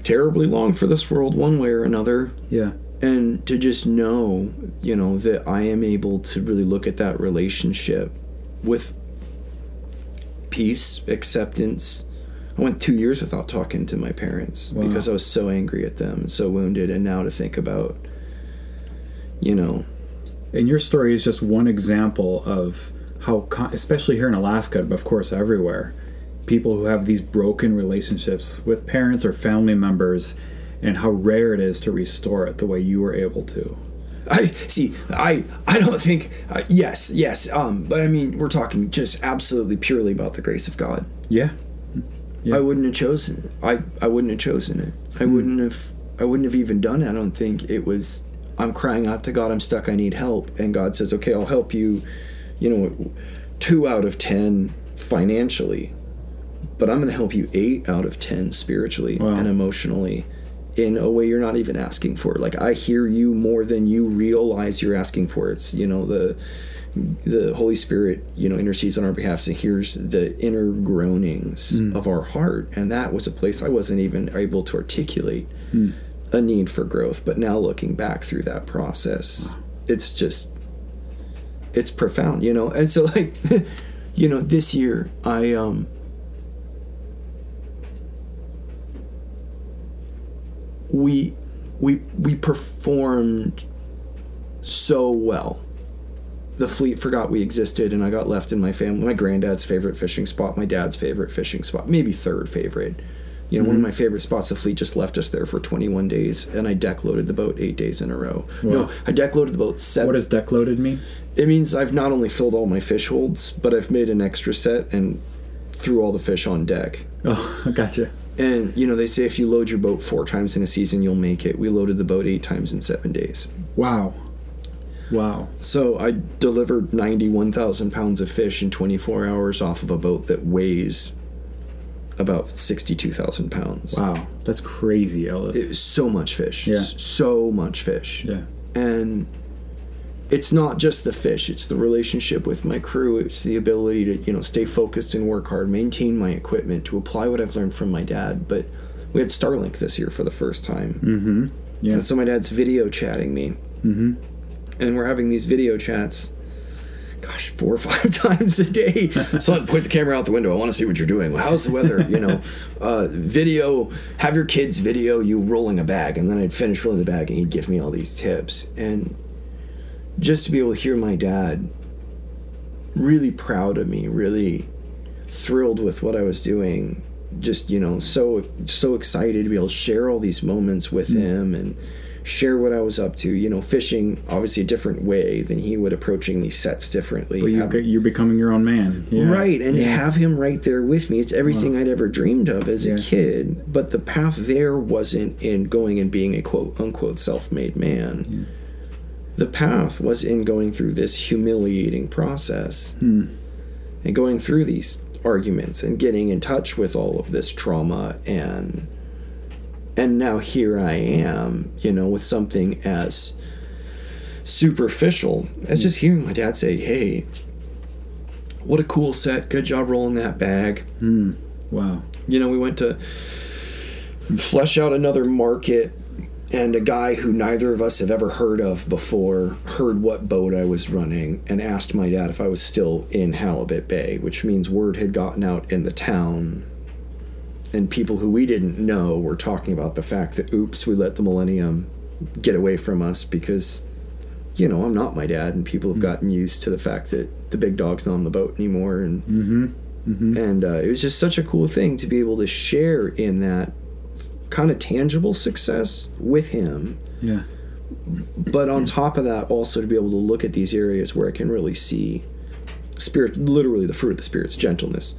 terribly long for this world one way or another Yeah. and to just know you know that i am able to really look at that relationship with peace acceptance i went two years without talking to my parents Wow. because i was so angry at them and so wounded and now to think about you know And your story is just one example of how, especially here in Alaska, but of course everywhere, people who have these broken relationships with parents or family members, and how rare it is to restore it the way you were able to. I see. I I don't think. Uh, yes, yes. Um, but I mean, we're talking just absolutely purely about the grace of God. Yeah. Yeah. I wouldn't have chosen it. I I wouldn't have chosen it. I Hmm. wouldn't have. I wouldn't have even done it. I don't think it was. I'm crying out to God. I'm stuck. I need help. And God says, "Okay, I'll help you." You know, two out of ten financially, but I'm going to help you eight out of ten spiritually Wow. and emotionally. In a way you're not even asking for. Like I hear you more than you realize you're asking for. It's you know the the Holy Spirit, you know, intercedes on our behalf and hears the inner groanings mm. of our heart. And that was a place I wasn't even able to articulate mm. A need for growth. But now looking back through that process, it's just, it's profound, you know? And so, like, you know, this year, I, um, we, we, we performed so well the fleet forgot we existed and I got left in my family my granddad's favorite fishing spot, my dad's favorite fishing spot, maybe third favorite. You know, one of mm-hmm. my favorite spots, the fleet just left us there for 21 days and I deck loaded the boat eight days in a row. No, I deck loaded the boat seven. What does deck loaded mean? it means I've not only filled all my fish holds, but I've made an extra set and threw all the fish on deck. Oh, I gotcha. And, you know, they say if you load your boat four times in a season, you'll make it. We loaded the boat eight times in seven days. Wow. Wow. So I delivered 91,000 pounds of fish in 24 hours off of a boat that weighs about 62,000 pounds. Wow. That's crazy, Ellis. It was so much fish. Yeah. So much fish. yeah. And it's not just the fish, it's the relationship with my crew. It's the ability to, you know, stay focused and work hard, maintain my equipment, to apply what I've learned from my dad. But we had Starlink this year for the first time. Mm-hmm. Yeah. And so my dad's video chatting me. Mm-hmm. and we're having these video chats gosh four or five times a day. Son point the camera out the window. I want to see what you're doing. How's the weather? You know uh, video have your kids video you rolling a bag. And then i'd finish rolling the bag and he'd give me all these tips. And just to be able to hear my dad really proud of me really thrilled with what i was doing just you know so so excited to be able to share all these moments with him and share what I was up to. You know, fishing obviously a different way than he would, approaching these sets differently. But you, you're becoming your own man. Yeah. Right, and Yeah. have him right there with me. It's everything I'd ever dreamed of as Yeah. a kid. But the path there wasn't in going and being a quote unquote self made man. The path was in going through this humiliating process Hmm. and going through these arguments and getting in touch with all of this trauma and and now here I am, you know, with something as superficial as just hearing my dad say, "Hey, what a cool set! Good job rolling that bag." Hmm. Wow. You know, we went to flesh out another market, and a guy who neither of us have ever heard of before heard what boat I was running and asked my dad if I was still in Halibut Bay, which means word had gotten out in the town. And people who we didn't know were talking about the fact that, oops, we let the Millennium get away from us because, you know, I'm not my dad, and people have gotten used to the fact that the big dog's not on the boat anymore, and Mm-hmm. and uh, it was just such a cool thing to be able to share in that kind of tangible success with him. Yeah. but on top of that also to be able to look at these areas where i can really see spirit literally the fruit of the spirit's gentleness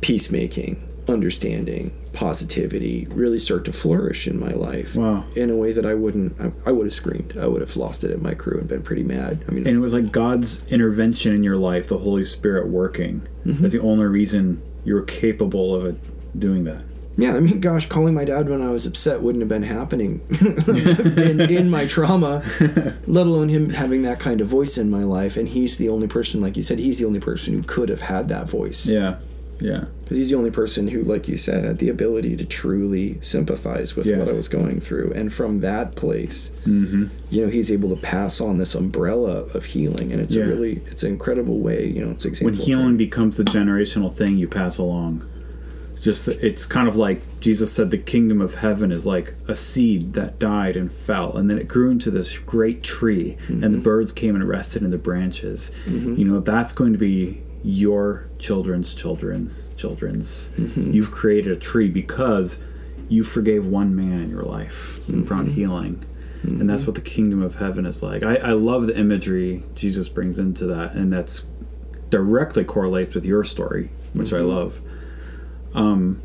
peacemaking understanding, positivity really start to flourish in my life. Wow. In a way that I wouldn't, I, I would have screamed. I would have lost it at my crew and been pretty mad. I mean, And it was like God's intervention in your life, the Holy Spirit working. Mm-hmm. That's the only reason you're capable of doing that. yeah, I mean, gosh, calling my dad when I was upset wouldn't have been happening in, in my trauma, let alone him having that kind of voice in my life. And he's the only person, like you said, he's the only person who could have had that voice. Yeah. Yeah. because he's the only person who, like you said, had the ability to truly sympathize with Yes. what I was going through, and from that place, Mm-hmm. you know, he's able to pass on this umbrella of healing, and it's Yeah. a really, it's an incredible way, you know, it's example. When healing becomes the generational thing you pass along. Just it's kind of like Jesus said the kingdom of heaven is like a seed that died and fell and then it grew into this great tree and the Mm-hmm. birds came and rested in the branches. You know, that's going to be your children's children's children's. Mm-hmm. You've created a tree because you forgave one man in your life and brought Mm-hmm. healing. And that's what the kingdom of heaven is like. I, I love the imagery Jesus brings into that, and that's directly correlates with your story, which I love. Um,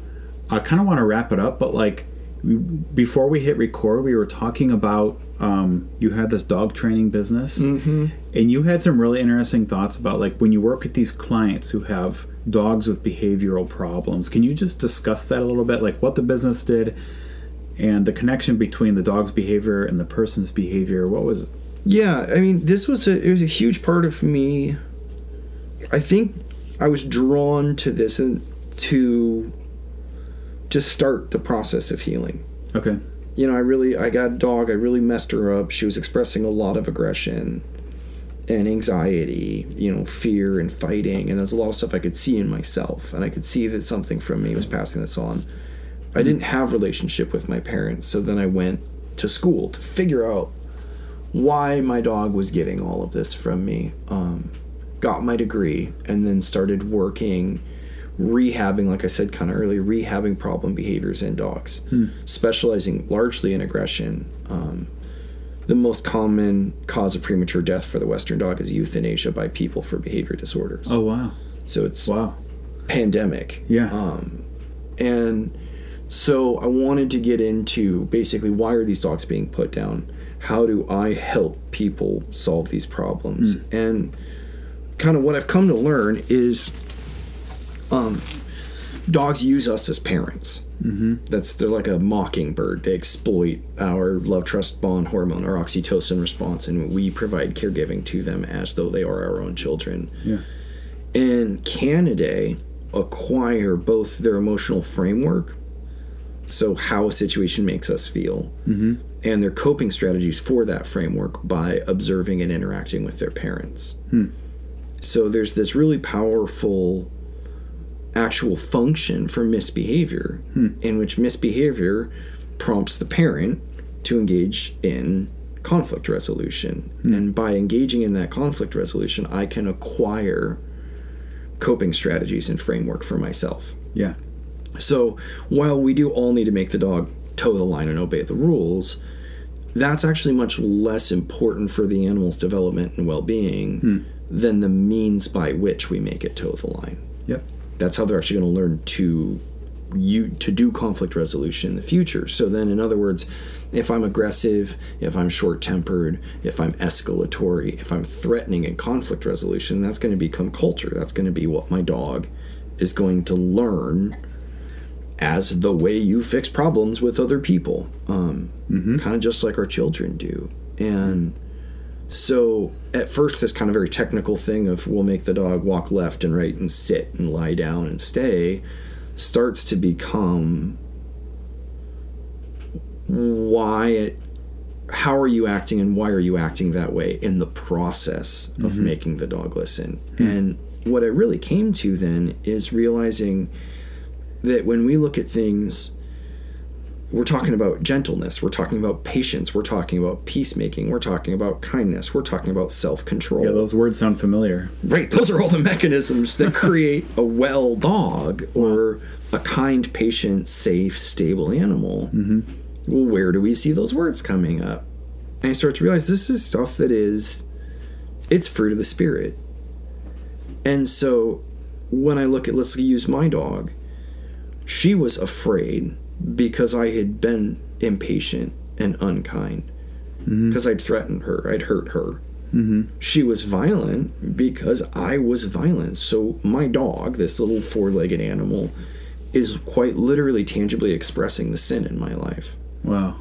I kind of want to wrap it up, but like we, before we hit record, we were talking about um, you had this dog training business, and you had some really interesting thoughts about like when you work with these clients who have dogs with behavioral problems. Can you just discuss that a little bit, like what the business did? And the connection between the dog's behavior and the person's behavior. What was It? Yeah, I mean, this was a it was a huge part of me. I think I was drawn to this and to just start the process of healing. okay? You know, I really I got a dog. I really messed her up. She was expressing a lot of aggression and anxiety, you know, fear and fighting, and there's a lot of stuff I could see in myself, and I could see that something from me was passing this on. I didn't have relationship with my parents, so then I went to school to figure out why my dog was getting all of this from me. Um, got my degree and then started working, rehabbing, like I said kind of earlier, rehabbing problem behaviors in dogs, specializing largely in aggression. Um, the most common cause of premature death for the Western dog is euthanasia by people for behavior disorders. Oh wow, So it's wow, pandemic. yeah, Um, and so I wanted to get into basically why are these dogs being put down? How do I help people solve these problems? And kind of what I've come to learn is um, dogs use us as parents. Mm-hmm. That's they're like a mockingbird. They exploit our love, trust, bond hormone, our oxytocin response, and we provide caregiving to them as though they are our own children yeah, and Canidae acquire both their emotional framework, so how a situation makes us feel, and their coping strategies for that framework by observing and interacting with their parents. So there's this really powerful actual function for misbehavior, hmm. in which misbehavior prompts the parent to engage in conflict resolution. Hmm. And by engaging in that conflict resolution, I can acquire coping strategies and framework for myself. yeah, So while we do all need to make the dog toe the line and obey the rules, that's actually much less important for the animal's development and well being hmm. than the means by which we make it toe the line. yep, That's how they're actually going to learn to you to do conflict resolution in the future. So then in other words, if I'm aggressive, if I'm short-tempered, if I'm escalatory, if I'm threatening in conflict resolution, that's going to become culture. That's going to be what my dog is going to learn as the way you fix problems with other people. Um, Kind of just like our children do. And so at first, this kind of very technical thing of we'll make the dog walk left and right and sit and lie down and stay starts to become why it, how are you acting and why are you acting that way in the process of mm-hmm. making the dog listen? Hmm. And what i really came to then is realizing that when we look at things we're talking about gentleness we're talking about patience we're talking about peacemaking we're talking about kindness we're talking about self-control yeah. Those words sound familiar. Right, those are all the mechanisms that create a well dog or a kind, patient, safe, stable animal. Mm-hmm. Well, where do we see those words coming up? And I start to realize this is stuff that is, it's fruit of the spirit. And so when I look at, let's use my dog, she was afraid because I had been impatient and unkind. Mm-hmm. Because I'd threatened her, I'd hurt her. Mm-hmm. She was violent because I was violent. So my dog, this little four legged animal, is quite literally tangibly expressing the sin in my life. Wow.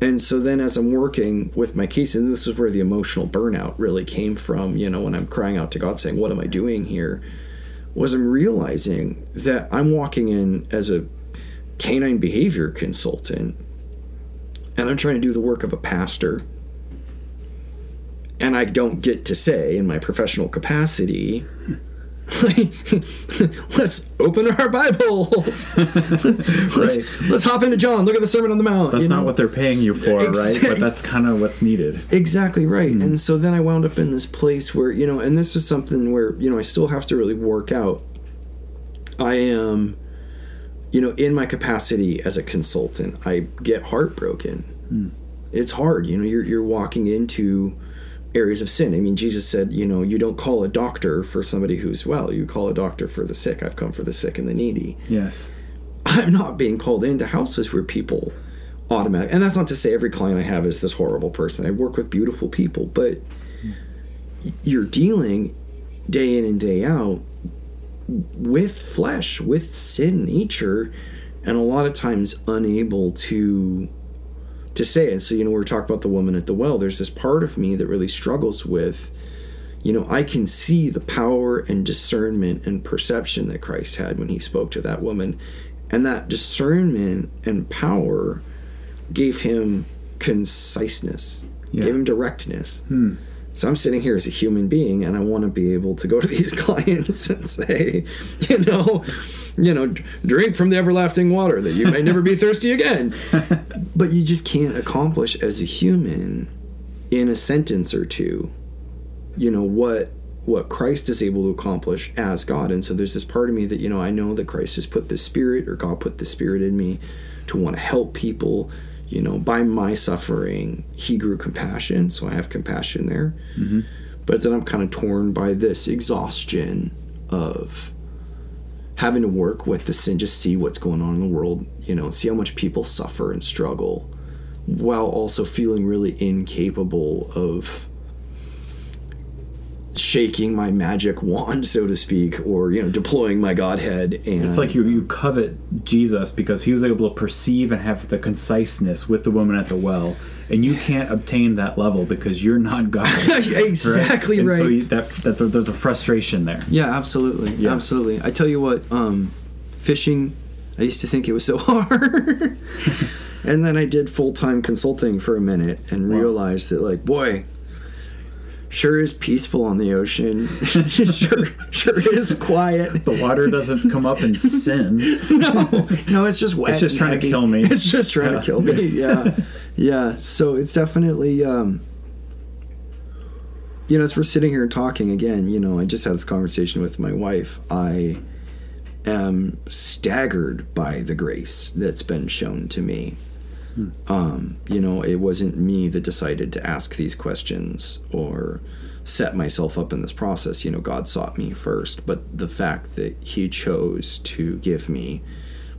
And so then as I'm working with my case, and this is where the emotional burnout really came from, you know, when I'm crying out to God saying, What am I doing here? Was I'm realizing that I'm walking in as a canine behavior consultant and I'm trying to do the work of a pastor. And I don't get to say in my professional capacity, let's open our Bibles. let's, let's hop into John. Look at the Sermon on the Mount. That's you not what they're paying you for, right? But that's kind of what's needed. Exactly right. Hmm. And so then I wound up in this place where, you know, and this is something where, you know, I still have to really work out. I am, you know, in my capacity as a consultant, I get heartbroken. Hmm. It's hard. You know, you're, you're walking into areas of sin. I mean, Jesus said, you know, you don't call a doctor for somebody who's well, you call a doctor for the sick. I've come for the sick and the needy. Yes. I'm not being called into houses where people automatic and that's not to say every client I have is this horrible person. I work with beautiful people, but y- you're dealing day in and day out with flesh, with sin nature, and a lot of times unable to to say it. So, you know, we we're talking about the woman at the well. There's this part of me that really struggles with, you know, I can see the power and discernment and perception that Christ had when he spoke to that woman. And that discernment and power gave him conciseness, Yeah. gave him directness. Hmm. So I'm sitting here as a human being, and I want to be able to go to these clients and say, you know, you know, drink from the everlasting water that you may never be thirsty again. but you just can't accomplish as a human in a sentence or two, you know what what Christ is able to accomplish as God. And so there's this part of me that you know I know that Christ has put the Spirit or God put the Spirit in me to want to help people. You know, by my suffering, He grew compassion, so I have compassion there. Mm-hmm. But then I'm kind of torn by this exhaustion of having to work with the sin, just see what's going on in the world, you know, see how much people suffer and struggle, while also feeling really incapable of shaking my magic wand, so to speak, or you know, deploying my godhead. And It's like you, you covet Jesus because he was able to perceive and have the conciseness with the woman at the well, and you can't obtain that level because you're not God. right? exactly And right. So you, that, that's a, there's a frustration there. Yeah, absolutely. Absolutely. I tell you what, um, fishing, I used to think it was so hard. and then I did full time consulting for a minute and Wow. realized that, like, boy, sure is peaceful on the ocean. sure, sure is quiet. The water doesn't come up and sin. no, no, it's just wet. It's just trying to kill me. It's just trying Yeah. to kill me. Yeah, yeah. So it's definitely, um, you know, as we're sitting here talking again, you know, I just had this conversation with my wife. I am staggered by the grace that's been shown to me. Um, you know, it wasn't me that decided to ask these questions or set myself up in this process. You know, God sought me first, but the fact that He chose to give me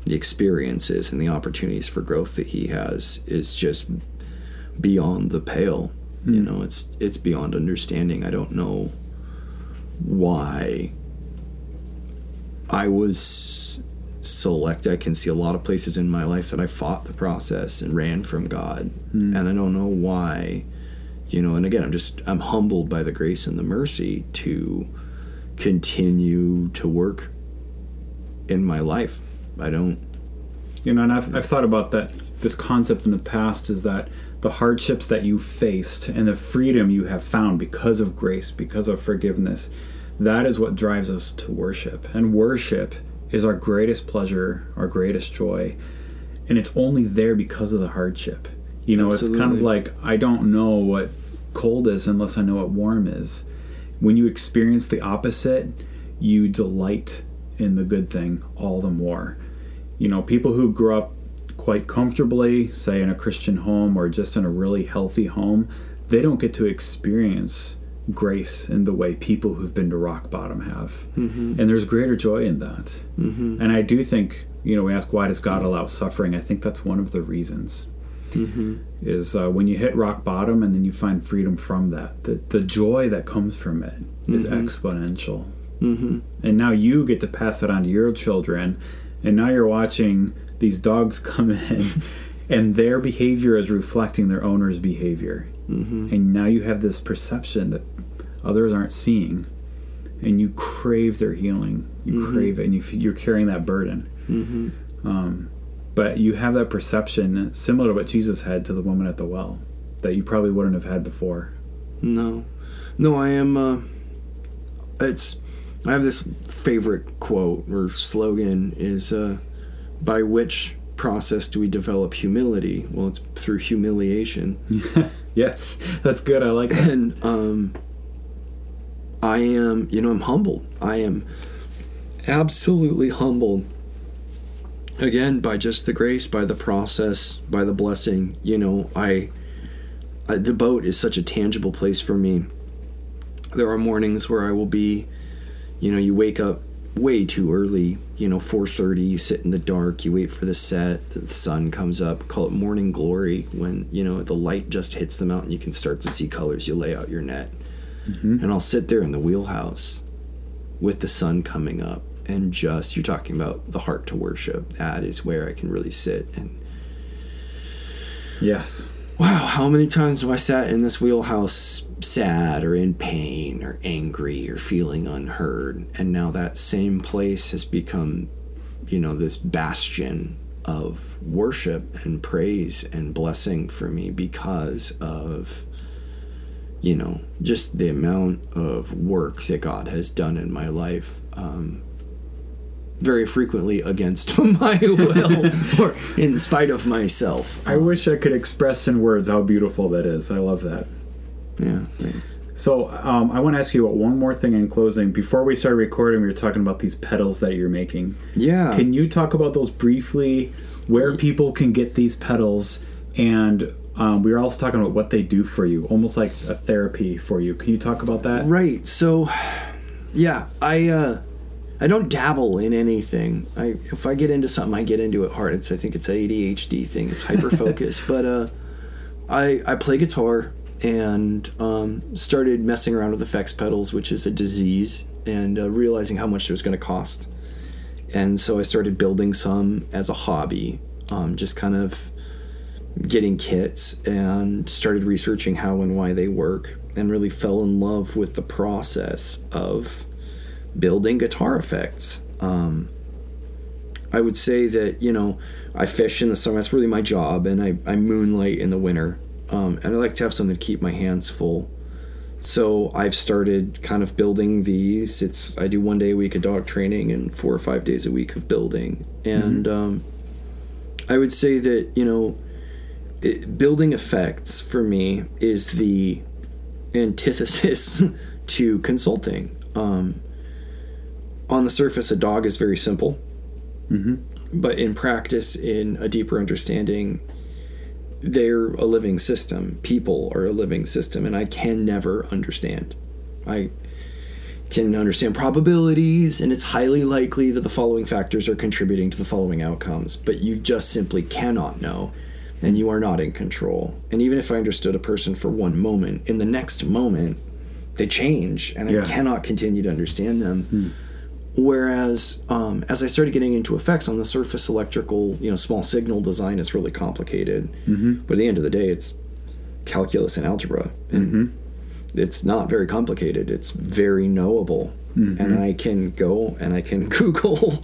the experiences and the opportunities for growth that He has is just beyond the pale. You know, it's it's beyond understanding. I don't know why I was select. I can see a lot of places in my life that I fought the process and ran from God, hmm. and I don't know why. You know, and again, I'm just I'm humbled by the grace and the mercy to continue to work in my life. I don't. You know, and I've, I've thought about that. This concept in the past is that the hardships that you faced and the freedom you have found because of grace, because of forgiveness, that is what drives us to worship. And worship is our greatest pleasure, our greatest joy. And it's only there because of the hardship. You know, it's kind of like I don't know what cold is unless I know what warm is. When you experience the opposite, you delight in the good thing all the more you know, people who grew up quite comfortably, say in a Christian home or just in a really healthy home, they don't get to experience grace in the way people who've been to rock bottom have. And there's greater joy in that. Mm-hmm. And I do think, you know, we ask, why does God allow suffering? I think that's one of the reasons. Is uh, when you hit rock bottom and then you find freedom from that, the, the joy that comes from it is exponential. Mm-hmm. And now you get to pass it on to your children. And now you're watching these dogs come in and their behavior is reflecting their owner's behavior. Mm-hmm. And now you have this perception that others aren't seeing. And you crave their healing. You crave it, and you, you're carrying that burden. Um, but you have that perception similar to what Jesus had to the woman at the well that you probably wouldn't have had before. No, no, I am. Uh, it's. I have this favorite quote or slogan is, uh, "By which process do we develop humility?" Well, it's through humiliation, yes, that's good. I like that. and um, I am. You know, I'm humbled. I am absolutely humbled. Again, by just the grace, by the process, by the blessing. You know, I I, the boat is such a tangible place for me. There are mornings where I will be, you know, you wake up way too early, you know, 4:30, you sit in the dark, you wait for the set, the sun comes up, call it morning glory when, you know, the light just hits the mountain, you can start to see colors, you lay out your net. Mm-hmm. And I'll sit there in the wheelhouse with the sun coming up and just you're talking about the heart to worship. That is where I can really sit and Yes. wow, how many times have I sat in this wheelhouse sad or in pain or angry or feeling unheard? And now that same place has become, you know, this bastion of worship and praise and blessing for me because of, you know, just the amount of work that God has done in my life. Um, very frequently against my will or in spite of myself. I wish I could express in words how beautiful that is. I love that. Yeah, thanks. So um, I want to ask you about one more thing in closing. Before we started recording, we were talking about these pedals that you're making. Yeah. Can you talk about those briefly? Where people can get these pedals, and um, we were also talking about what they do for you, almost like a therapy for you. Can you talk about that? Right. So, yeah, I uh, I don't dabble in anything. I if I get into something, I get into it hard. It's I think it's a ADHD thing. It's hyper focus. but uh, I I play guitar and um, started messing around with effects pedals, which is a disease, and uh, realizing how much it was going to cost. And so I started building some as a hobby, um, just kind of getting kits and started researching how and why they work and really fell in love with the process of building guitar effects. Um, I would say that, you know, I fish in the summer, that's really my job, and I, I moonlight in the winter. Um, and I like to have something to keep my hands full. So I've started kind of building these. It's I do one day a week of dog training and four or five days a week of building. And um, I would say that you know, it, building effects for me is the antithesis to consulting. Um, on the surface, a dog is very simple, but in practice, in a deeper understanding, they're a living system. People are a living system, and I can never understand. I can understand probabilities, and it's highly likely that the following factors are contributing to the following outcomes, but you just simply cannot know, and you are not in control. And even if I understood a person for one moment, in the next moment, they change, and Yeah. I cannot continue to understand them. Whereas, um, as I started getting into effects on the surface, electrical, you know, small signal design is really complicated. Mm-hmm. But at the end of the day, it's calculus and algebra, and it's not very complicated. It's very knowable, and I can go and I can Google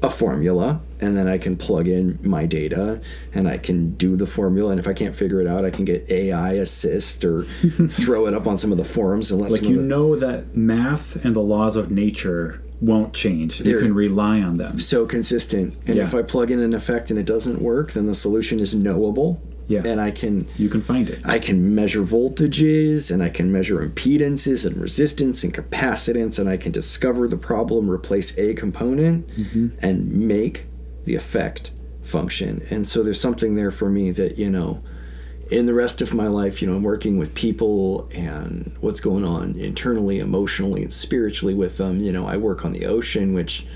a formula, and then I can plug in my data, and I can do the formula. And if I can't figure it out, I can get AI assist or throw it up on some of the forums and let Like you the, know that math and the laws of nature won't change. You can rely on them. so consistent. And Yeah. if I plug in an effect and it doesn't work, then the solution is knowable. Yeah. And I can You can find it. I can measure voltages and I can measure impedances and resistance and capacitance and I can discover the problem, replace a component, mm-hmm. and make the effect function. And so there's something there for me that, you know, in the rest of my life, you know, I'm working with people and what's going on internally, emotionally, and spiritually with them. You know, I work on the ocean, which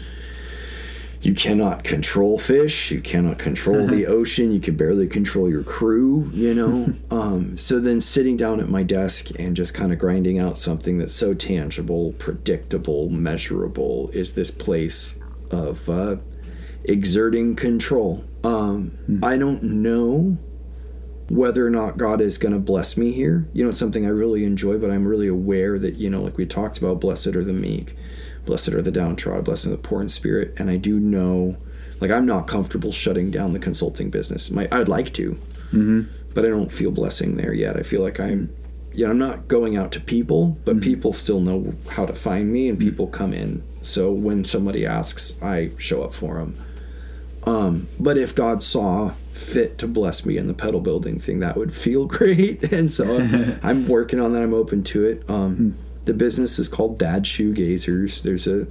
you cannot control fish, you cannot control the ocean, you can barely control your crew, you know. um, so then sitting down at my desk and just kind of grinding out something that's so tangible, predictable, measurable is this place of uh, exerting control. Um, I don't know whether or not God is going to bless me here. You know, it's something I really enjoy, but I'm really aware that, you know, like we talked about, blessed are the meek, blessed are the downtrodden, blessed are the poor in spirit. And I do know, like, I'm not comfortable shutting down the consulting business. My, I'd like to, mm-hmm. but I don't feel blessing there yet. I feel like I'm, you know, I'm not going out to people, but people still know how to find me and people come in. So when somebody asks, I show up for them. Um, but if God saw fit to bless me in the pedal building thing, that would feel great. And so I'm working on that. I'm open to it. Um, the business is called Dad Shoegazers. There's a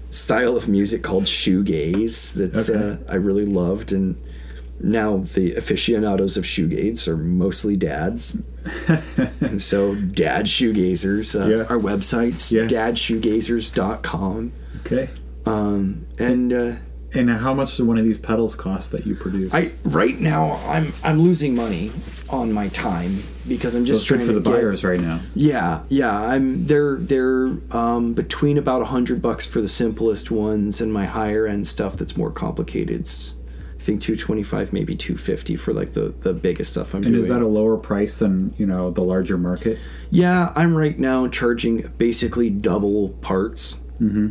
style of music called shoegaze that's Okay. uh, I really loved, and now the aficionados of shoegaze are mostly dads. and so Dad Shoegazers, uh, Yeah. our websites, Yeah. dadshoegazers.com. Okay. Um, and uh, And how much do one of these pedals cost that you produce? I right now I'm I'm losing money on my time because I'm so just good trying for the get- buyers right now. Yeah, yeah. I'm they're they're um, between about a hundred bucks for the simplest ones and my higher end stuff that's more complicated. It's, I think two twenty five, maybe two fifty for like the the biggest stuff I'm And doing. is that a lower price than you know the larger market? Yeah, I'm right now charging basically double parts. Mm-hmm.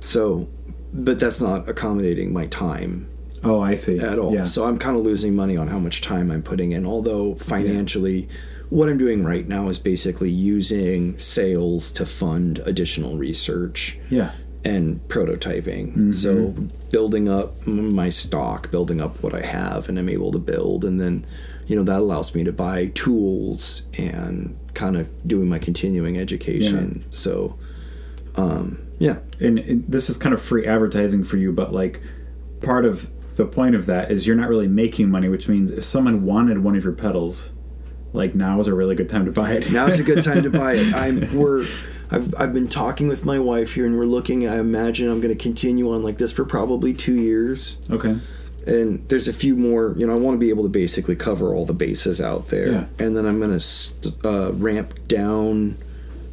So, but that's not accommodating my time Oh, I see. at all. Yeah. So I'm kind of losing money on how much time I'm putting in. Although financially, what I'm doing right now is basically using sales to fund additional research yeah. and prototyping. Mm-hmm. So building up my stock, building up what I have, and I'm able to build, and then you know that allows me to buy tools and kind of doing my continuing education. So, um, yeah. and it, this is kind of free advertising for you, but like part of the point of that is you're not really making money, which means if someone wanted one of your pedals, like now is a really good time to buy it. now is a good time to buy it. I'm we're I've I've been talking with my wife here and we're looking I imagine I'm going to continue on like this for probably 2 years. okay. And there's a few more, you know, I want to be able to basically cover all the bases out there. Yeah. And then I'm going to st- uh, ramp down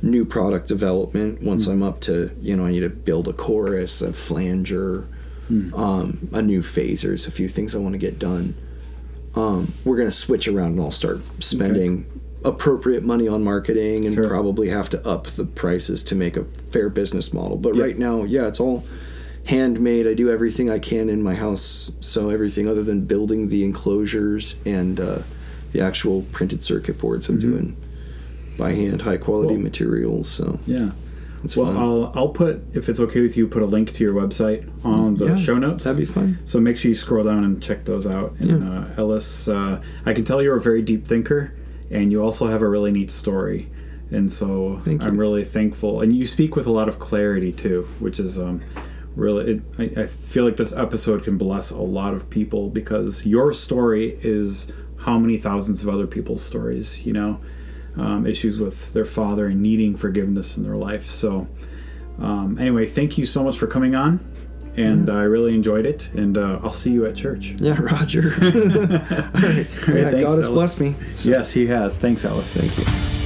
new product development once I'm up to, you know, I need to build a chorus, a flanger, um, a new phasers, a few things I want to get done. Um, we're going to switch around and I'll start spending appropriate money on marketing and Sure. probably have to up the prices to make a fair business model. But Yeah. right now, yeah, it's all handmade. I do everything I can in my house. So everything other than building the enclosures and uh, the actual printed circuit boards, I'm doing by hand, high quality Mm-hmm. Materials. So Yeah. it's Well, fun. I'll I'll put if it's okay with you, put a link to your website on the Yeah, show notes. that'd be fine. So make sure you scroll down and check those out. And uh, Ellis, uh, I can tell you're a very deep thinker, and you also have a really neat story. And so. I'm really thankful. And you speak with a lot of clarity too, which is um, really. It, I, I feel like this episode can bless a lot of people because your story is how many thousands of other people's stories. You know, um, issues with their father and needing forgiveness in their life. So. Um, anyway, thank you so much for coming on, and I really enjoyed it. And uh, I'll see you at church. yeah, Roger. All right. Yeah, thanks, God has Ellis. blessed me. So, Yes, he has. Thanks, Ellis. Thank you.